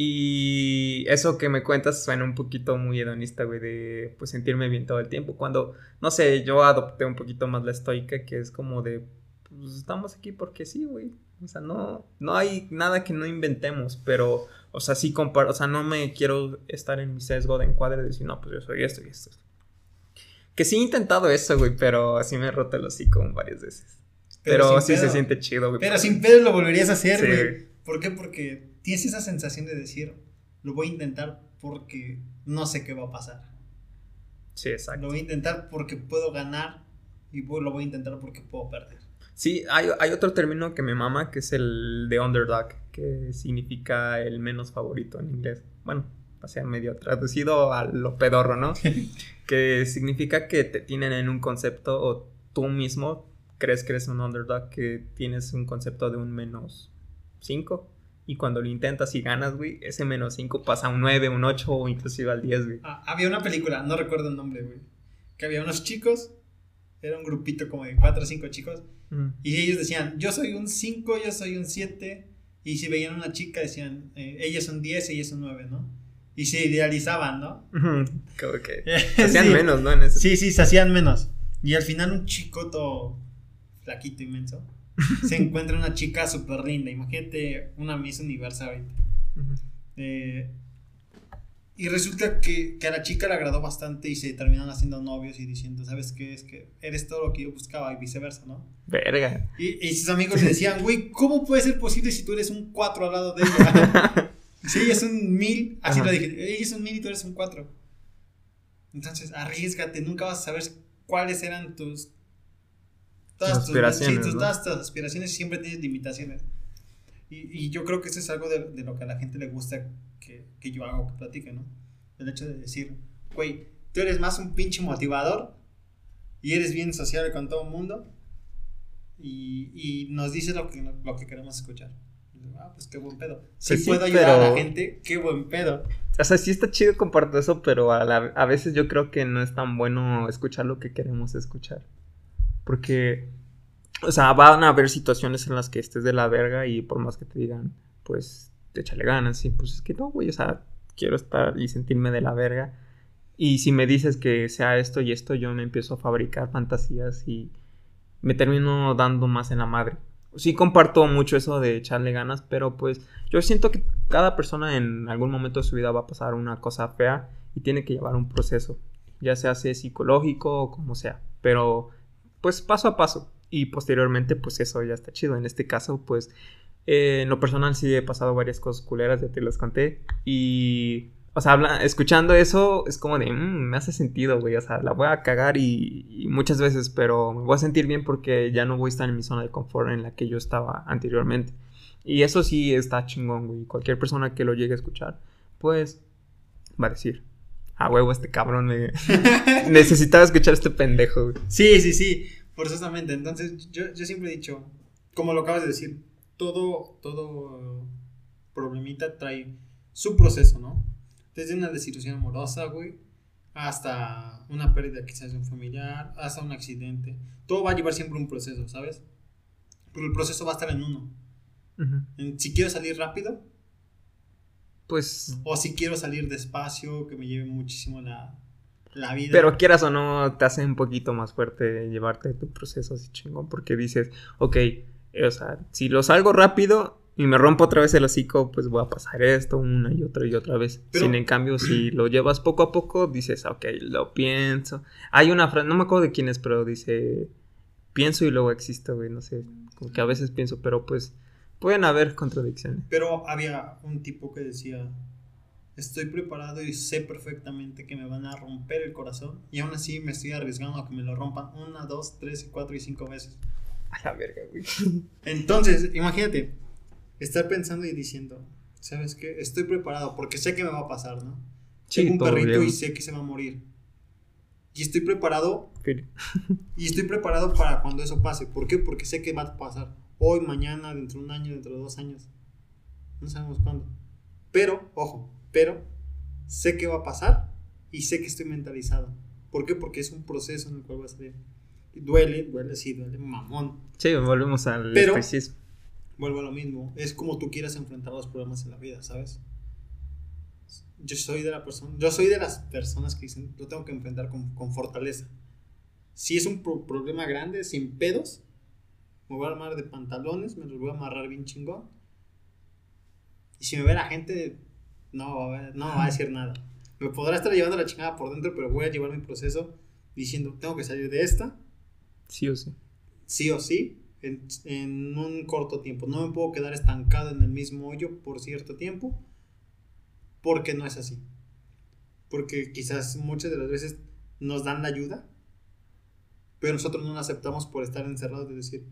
Y eso que me cuentas suena un poquito muy hedonista, güey, de pues sentirme bien todo el tiempo. Cuando, no sé, yo adopté un poquito más la estoica, que es como de, pues estamos aquí porque sí, güey. O sea, no, no hay nada que no inventemos, pero, o sea, sí comparo, o sea, no me quiero estar en mi sesgo de encuadre de decir, no, pues yo soy esto y esto. Que sí he intentado eso, güey, pero así me he roto el hocico varias veces. Pero, sí se siente chido, güey. Pero sin pedo lo volverías a hacer, güey. ¿Por qué? Porque tienes esa sensación de decir, lo voy a intentar porque no sé qué va a pasar. Sí, exacto. Lo voy a intentar porque puedo ganar y lo voy a intentar porque puedo perder. Sí, hay, hay otro término que me mama que es el de underdog, que significa el menos favorito en inglés. Bueno, o sea, medio traducido a lo pedorro, ¿no? que significa que te tienen en un concepto o tú mismo crees que eres un underdog, que tienes un concepto de un menos 5. Y cuando lo intentas y ganas, güey, ese menos 5 pasa a un 9, un 8 o inclusive al 10, güey. Ah, había una película, no recuerdo el nombre, güey. Que había unos chicos, era un grupito como de 4 o 5 chicos. Y ellos decían, yo soy un 5, yo soy un 7. Y si veían a una chica decían, eh, ella es un 10, ella es un 9, ¿no? Y se idealizaban, ¿no? Como que se hacían menos, ¿no? Sí, sí, se hacían menos. Y al final un chico todo flaquito inmenso, se encuentra una chica súper linda. Imagínate una Miss Universo eh, y resulta que, a la chica le agradó bastante y se terminan haciendo novios y diciendo, ¿sabes qué? Es que eres todo lo que yo buscaba y viceversa, ¿no? Verga. Y, sus amigos le decían, güey, ¿cómo puede ser posible si tú eres un 4 al lado de ella? si ella es un 1000, así lo dije, ella es un 1000 y tú eres un 4. Entonces, arriesgate, nunca vas a saber cuáles eran tus todas, tus, aspiraciones, todas tus aspiraciones siempre tienes limitaciones. Y, y, yo creo que eso es algo de, de, lo que a la gente le gusta que, que yo hago, que platique, ¿no? El hecho de decir, güey, tú eres más un pinche motivador y eres bien sociable con todo el mundo y, y nos dices lo que, lo que queremos escuchar. Ah, pues qué buen pedo. Si pues puedo ayudar a la gente, qué buen pedo. O sea, sí está chido compartir eso, pero a, a veces yo creo que no es tan bueno escuchar lo que queremos escuchar. Porque, o sea, van a haber situaciones en las que estés de la verga y por más que te digan, pues, échale ganas, y pues es que no, güey, o sea, quiero estar y sentirme de la verga. Y si me dices que sea esto y esto, yo me empiezo a fabricar fantasías y me termino dando más en la madre. Sí comparto mucho eso de echarle ganas, pero pues yo siento que cada persona en algún momento de su vida va a pasar una cosa fea y tiene que llevar un proceso, ya sea sea psicológico o como sea, pero pues paso a paso y posteriormente pues eso ya está chido. En este caso pues eh, en lo personal sí he pasado varias cosas culeras, ya te las conté y o sea, escuchando eso es como de, mm, me hace sentido, güey, o sea, la voy a cagar y, muchas veces, pero me voy a sentir bien porque ya no voy a estar en mi zona de confort en la que yo estaba anteriormente. Y eso sí está chingón, güey. Cualquier persona que lo llegue a escuchar, pues va a decir, a huevo, este cabrón necesitaba escuchar a este pendejo, güey. Sí, sí, sí, forzosamente. Entonces, yo, yo siempre he dicho, como lo acabas de decir, todo, todo problemita trae su proceso, ¿no? Desde una desilusión amorosa, güey, hasta una pérdida quizás de un familiar, hasta un accidente. Todo va a llevar siempre un proceso, ¿sabes? Pero el proceso va a estar en uno. Si quiero salir rápido, pues... O si quiero salir despacio, que me lleve muchísimo la, la vida. Pero quieras o no, te hace un poquito más fuerte llevarte tu proceso así chingón, porque dices, ok, o sea, si lo salgo rápido, y me rompo otra vez el hocico, pues voy a pasar esto una y otra y otra vez. Sin en cambio, si lo llevas poco a poco, dices, ok, lo pienso. Hay una frase, no me acuerdo de quién es, pero dice, pienso y luego existo, güey, no sé, como que a veces pienso, pero pues pueden haber contradicciones. Pero había un tipo que decía, estoy preparado y sé perfectamente que me van a romper el corazón y aún así me estoy arriesgando a que me lo rompan una, dos, tres, cuatro y cinco veces. A la verga, güey. Entonces, imagínate estar pensando y diciendo, ¿sabes qué? Estoy preparado porque sé que me va a pasar, ¿no? Sí, Tengo un perrito y sé que se va a morir. Y estoy preparado. y estoy preparado para cuando eso pase. ¿Por qué? Porque sé que va a pasar. Hoy, mañana, dentro de un año, dentro de dos años. No sabemos cuándo. Pero, ojo, pero sé que va a pasar y sé que estoy mentalizado. ¿Por qué? Porque es un proceso en el cual va a salir. duele, duele, sí, duele, mamón. Sí, volvemos al pero, vuelvo a lo mismo. Es como tú quieras enfrentar los problemas en la vida, ¿sabes? Yo soy de la persona, yo soy de las personas que dicen, lo tengo que enfrentar con, con fortaleza. Si es un problema grande, sin pedos, me voy a armar de pantalones, me los voy a amarrar bien chingón. Y si me ve la gente, no, no va a decir nada. Me podrá estar llevando la chingada por dentro, pero voy a llevar mi proceso diciendo, tengo que salir de esta. Sí o sí. Sí o sí en, un corto tiempo. No me puedo quedar estancado en el mismo hoyo por cierto tiempo, porque no es así. Porque quizás muchas de las veces nos dan la ayuda, pero nosotros no la aceptamos por estar encerrados de decir,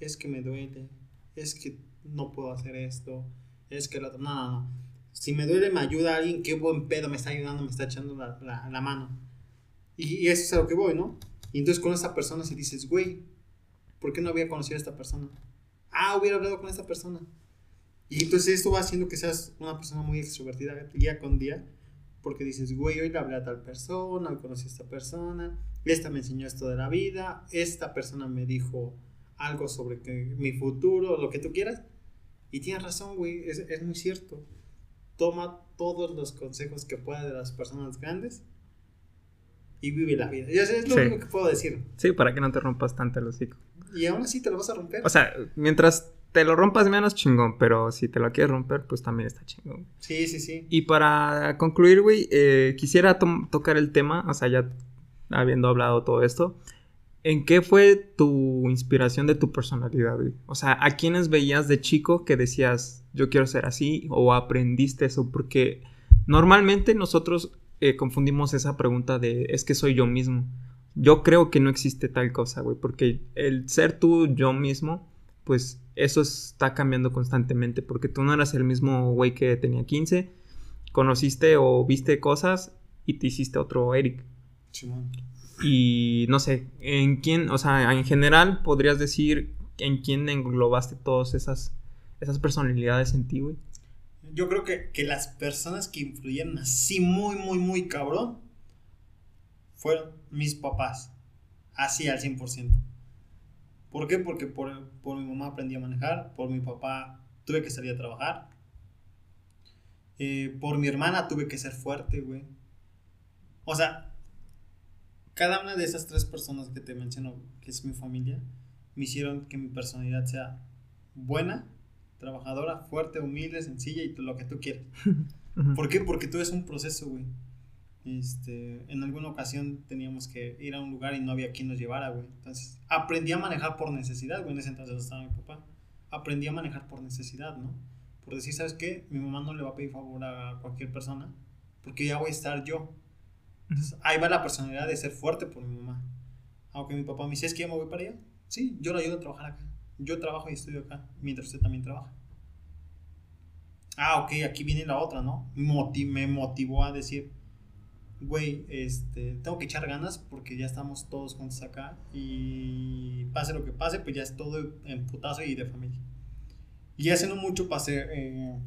es que me duele, es que no puedo hacer esto, es que la... No, no, no. Si me duele, me ayuda alguien, qué buen pedo me está ayudando, me está echando la, la, mano. Y, y, eso es a lo que voy, ¿no? Y entonces con esa persona si dices, güey, ¿Por qué no había conocido a esta persona? Ah, hubiera hablado con esta persona. Y entonces esto va haciendo que seas una persona muy extrovertida día con día. Porque dices, güey, hoy le hablé a tal persona, hoy conocí a esta persona, esta me enseñó esto de la vida, esta persona me dijo algo sobre que, mi futuro, lo que tú quieras. Y tienes razón, güey, es, es muy cierto. Toma todos los consejos que puedas de las personas grandes y vive la vida. Y es lo único que puedo decir. Sí, para que no te rompas tanto el hocico. Y aún así te lo vas a romper. O sea, mientras te lo rompas menos chingón, pero si te lo quieres romper, pues también está chingón. Sí, sí, sí. Y para concluir, güey, eh, quisiera tocar el tema, o sea, ya habiendo hablado todo esto, ¿en qué fue tu inspiración de tu personalidad, güey? O sea, ¿a quiénes veías de chico que decías, yo quiero ser así, o aprendiste eso? Porque normalmente nosotros eh, confundimos esa pregunta de, es que soy yo mismo. Yo creo que no existe tal cosa, güey, porque el ser tú yo mismo, pues eso está cambiando constantemente, porque tú no eras el mismo güey que tenía 15, conociste o viste cosas y te hiciste otro Eric. Y no sé, ¿en quién, o sea, en general podrías decir en quién englobaste todas esas esas personalidades en ti, güey? Yo creo que, que las personas que influyeron así muy, muy, muy cabrón fueron mis papás. Así al 100%. ¿Por qué? Porque por, por mi mamá aprendí a manejar, por mi papá tuve que salir a trabajar, eh, por mi hermana tuve que ser fuerte, güey. O sea, cada una de esas tres personas que te menciono, que es mi familia, me hicieron que mi personalidad sea buena, trabajadora, fuerte, humilde, sencilla y lo que tú quieras. ¿Por qué? Porque todo es un proceso, güey. Este, en alguna ocasión teníamos que ir a un lugar y no había quien nos llevara, güey. Entonces, aprendí a manejar por necesidad, güey. En ese entonces estaba mi papá. Aprendí a manejar por necesidad, ¿no? Por decir, ¿sabes qué? Mi mamá no le va a pedir favor a cualquier persona porque ya voy a estar yo. Entonces, ahí va la personalidad de ser fuerte por mi mamá. Aunque mi papá me dice, ¿es que ya me voy para allá? Sí, yo lo ayudo a trabajar acá. Yo trabajo y estudio acá, mientras usted también trabaja. Ah, ok, aquí viene la otra, ¿no? me motivó a decir, güey, este, tengo que echar ganas porque ya estamos todos juntos acá y pase lo que pase, pues ya es todo en putazo y de familia. Y hace no mucho pasé eh,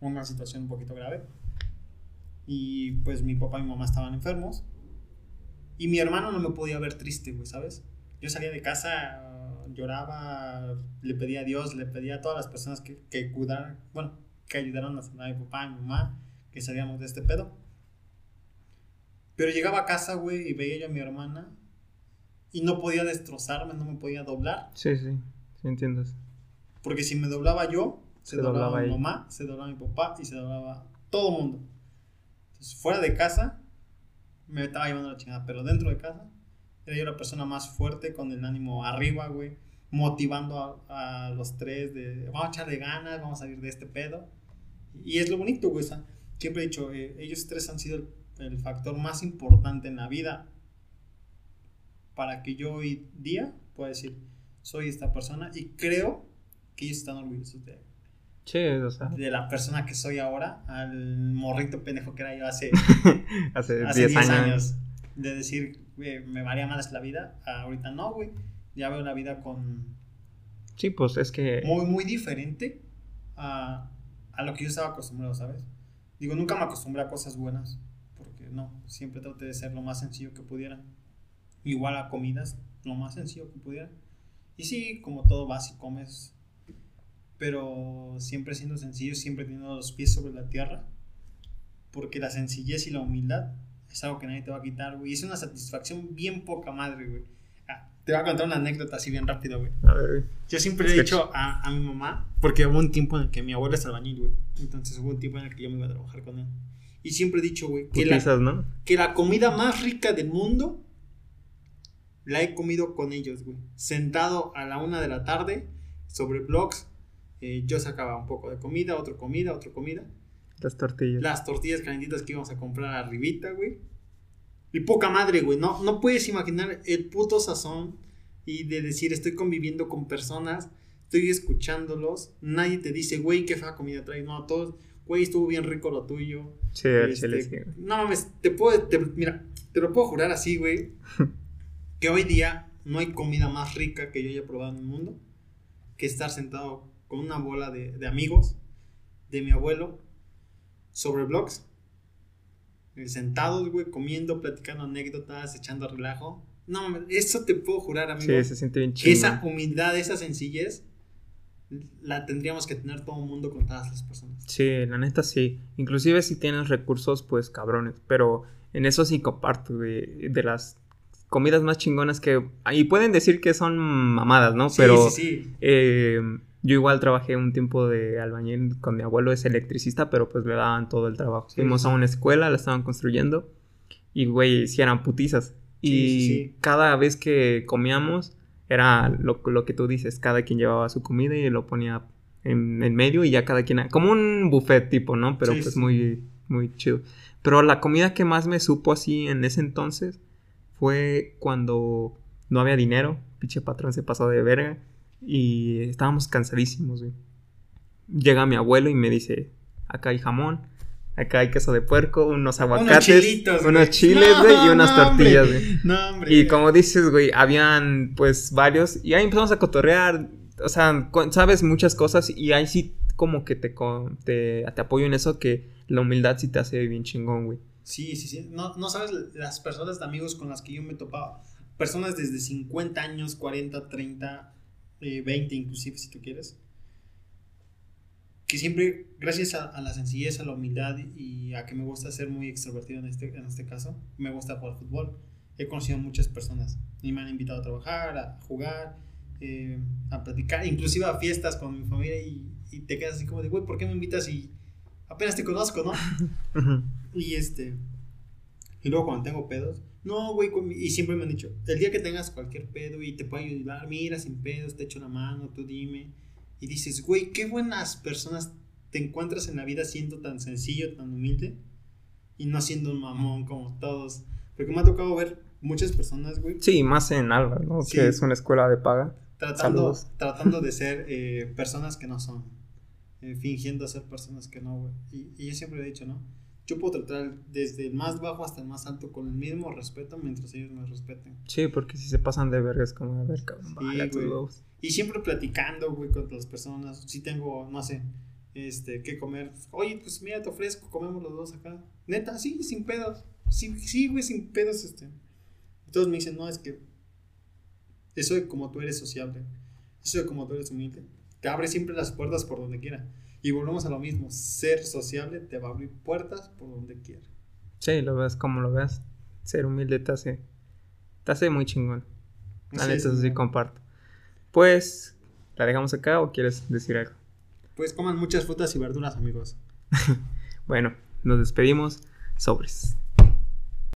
una situación un poquito grave y pues mi papá y mi mamá estaban enfermos y mi hermano no me podía ver triste, güey, ¿sabes? Yo salía de casa, lloraba, le pedía a Dios, le pedía a todas las personas que, que cuidaran, bueno, que ayudaron a sanar a mi papá y mi mamá, que salíamos de este pedo. Pero llegaba a casa, güey, y veía yo a mi hermana y no podía destrozarme, no me podía doblar. Sí, sí, sí entiendes. Porque si me doblaba yo, se, doblaba, mi mamá, se doblaba mi papá y se doblaba todo el mundo. Entonces, fuera de casa, me estaba llevando la chingada, pero dentro de casa, era yo la persona más fuerte, con el ánimo arriba, güey, motivando a, los tres de, vamos a echarle ganas, vamos a salir de este pedo. Y es lo bonito, güey, siempre he dicho, eh, ellos tres han sido el factor más importante en la vida para que yo hoy día pueda decir, soy esta persona y creo que ellos están orgullosos de, sí, o sea. de la persona que soy ahora, al morrito pendejo que era yo hace, hace 10 años. De decir, me varía más la vida, ahorita no, güey. Ya veo la vida con... Sí, pues es que... Muy, muy diferente a, a lo que yo estaba acostumbrado, ¿sabes? Digo, nunca me acostumbré a cosas buenas no, siempre traté de ser lo más sencillo que pudiera. Igual a comidas, lo más sencillo que pudiera. Y sí, como todo vas y comes, pero siempre siendo sencillo, siempre teniendo los pies sobre la tierra, porque la sencillez y la humildad es algo que nadie te va a quitar, güey. Y es una satisfacción bien poca madre, güey. Ah, te voy a contar una anécdota así bien rápido, güey. A ver, Yo siempre le he dicho a, a, mi mamá, porque hubo un tiempo en el que mi abuela es albañil, güey. Entonces hubo un tiempo en el que yo me iba a trabajar con él. Y siempre he dicho, güey, que, la, que la comida más rica del mundo la he comido con ellos, güey. Sentado a la una de la tarde sobre blogs, eh, yo sacaba un poco de comida, otra comida, otra comida. Las tortillas. Las tortillas calentitas que íbamos a comprar arribita, güey. Y poca madre, güey. No, no puedes imaginar el puto sazón y de decir, estoy conviviendo con personas, estoy escuchándolos. Nadie te dice, güey, qué fea comida traes. No, todos güey, estuvo bien rico lo tuyo. Sí, este, No mames, te puedo, mira, te lo puedo jurar así, güey, que hoy día no hay comida más rica que yo haya probado en el mundo que estar sentado con una bola de, de amigos de mi abuelo sobre blogs, eh, sentados, güey, comiendo, platicando anécdotas, echando relajo. No eso te puedo jurar, amigo. Sí, se siente bien chido. Esa humildad, esa sencillez la tendríamos que tener todo el mundo con todas las personas. Sí, la neta sí. Inclusive si tienes recursos, pues cabrones. Pero en eso sí comparto, de, de las comidas más chingonas que... Y pueden decir que son mamadas, ¿no? pero sí, sí. Eh, yo igual trabajé un tiempo de albañil con mi abuelo, es electricista, pero pues le daban todo el trabajo. Fuimos a una escuela, la estaban construyendo y, güey, si eran putizas. Y cada vez que comíamos era lo, lo, que tú dices, cada quien llevaba su comida y lo ponía en, en medio y ya cada quien... Como un buffet tipo, ¿no? Pero pues muy, muy chido. Pero la comida que más me supo así en ese entonces fue cuando no había dinero, pinche patrón se pasó de verga y estábamos cansadísimos, güey. Llega mi abuelo y me dice, acá hay jamón, Acá hay queso de puerco, unos aguacates, unos, chiles, güey, y unas tortillas, güey. No, hombre. Y como dices, güey, habían pues varios. Y ahí empezamos a cotorrear. o sea, sabes muchas cosas y ahí sí como que te, te, te apoyo en eso que la humildad sí te hace bien chingón, güey. Sí, sí, sí. No, no sabes las personas de amigos con las que yo me topaba. Personas desde 50 años, 40, 30, eh, 20 inclusive, si tú quieres. Que siempre, gracias a, a la sencillez, a la humildad y a que me gusta ser muy extrovertido en este, en este caso, me gusta jugar fútbol. He conocido muchas personas y me han invitado a trabajar, a jugar, eh, a platicar, inclusive a fiestas con mi familia y, y te quedas así como de, güey, ¿por qué me invitas si apenas te conozco, no? Y este. Y luego cuando tengo pedos. No, güey. Y siempre me han dicho: el día que tengas cualquier pedo y te puedo ayudar, mira, sin pedos, te echo la mano, tú dime. Y dices, güey, qué buenas personas te encuentras en la vida siendo tan sencillo, tan humilde. Y no siendo un mamón como todos. Porque me ha tocado ver muchas personas, güey, Sí, más en Alba, ¿no? Sí. Que es una escuela de paga. tratando, Saludos. tratando de ser eh, personas que no son. eh, fingiendo ser personas que no, güey. Y, y yo siempre he dicho, ¿no? Yo puedo tratar desde el más bajo hasta el más alto con el mismo respeto mientras ellos me respeten. Sí, porque si se pasan de verga es como, a ver, cabrón, Sí. Y siempre platicando, güey, con las personas. Si tengo, no sé, este, qué comer. Oye, pues mira, te ofrezco, comemos los dos acá. Neta, sí, sin pedos. Sí, sí, güey, sin pedos, este. Todos me dicen, no, es que eso de como tú eres sociable, eso de como tú eres humilde, te abre siempre las puertas por donde quiera. Y volvemos a lo mismo, ser sociable te va a abrir puertas por donde quiera. Sí, lo ves como lo ves. Ser humilde te hace, te hace muy chingón. La neta, sí comparto. Pues, ¿la dejamos acá o quieres decir algo? Pues coman muchas frutas y verduras, amigos. Bueno, nos despedimos. Sobres.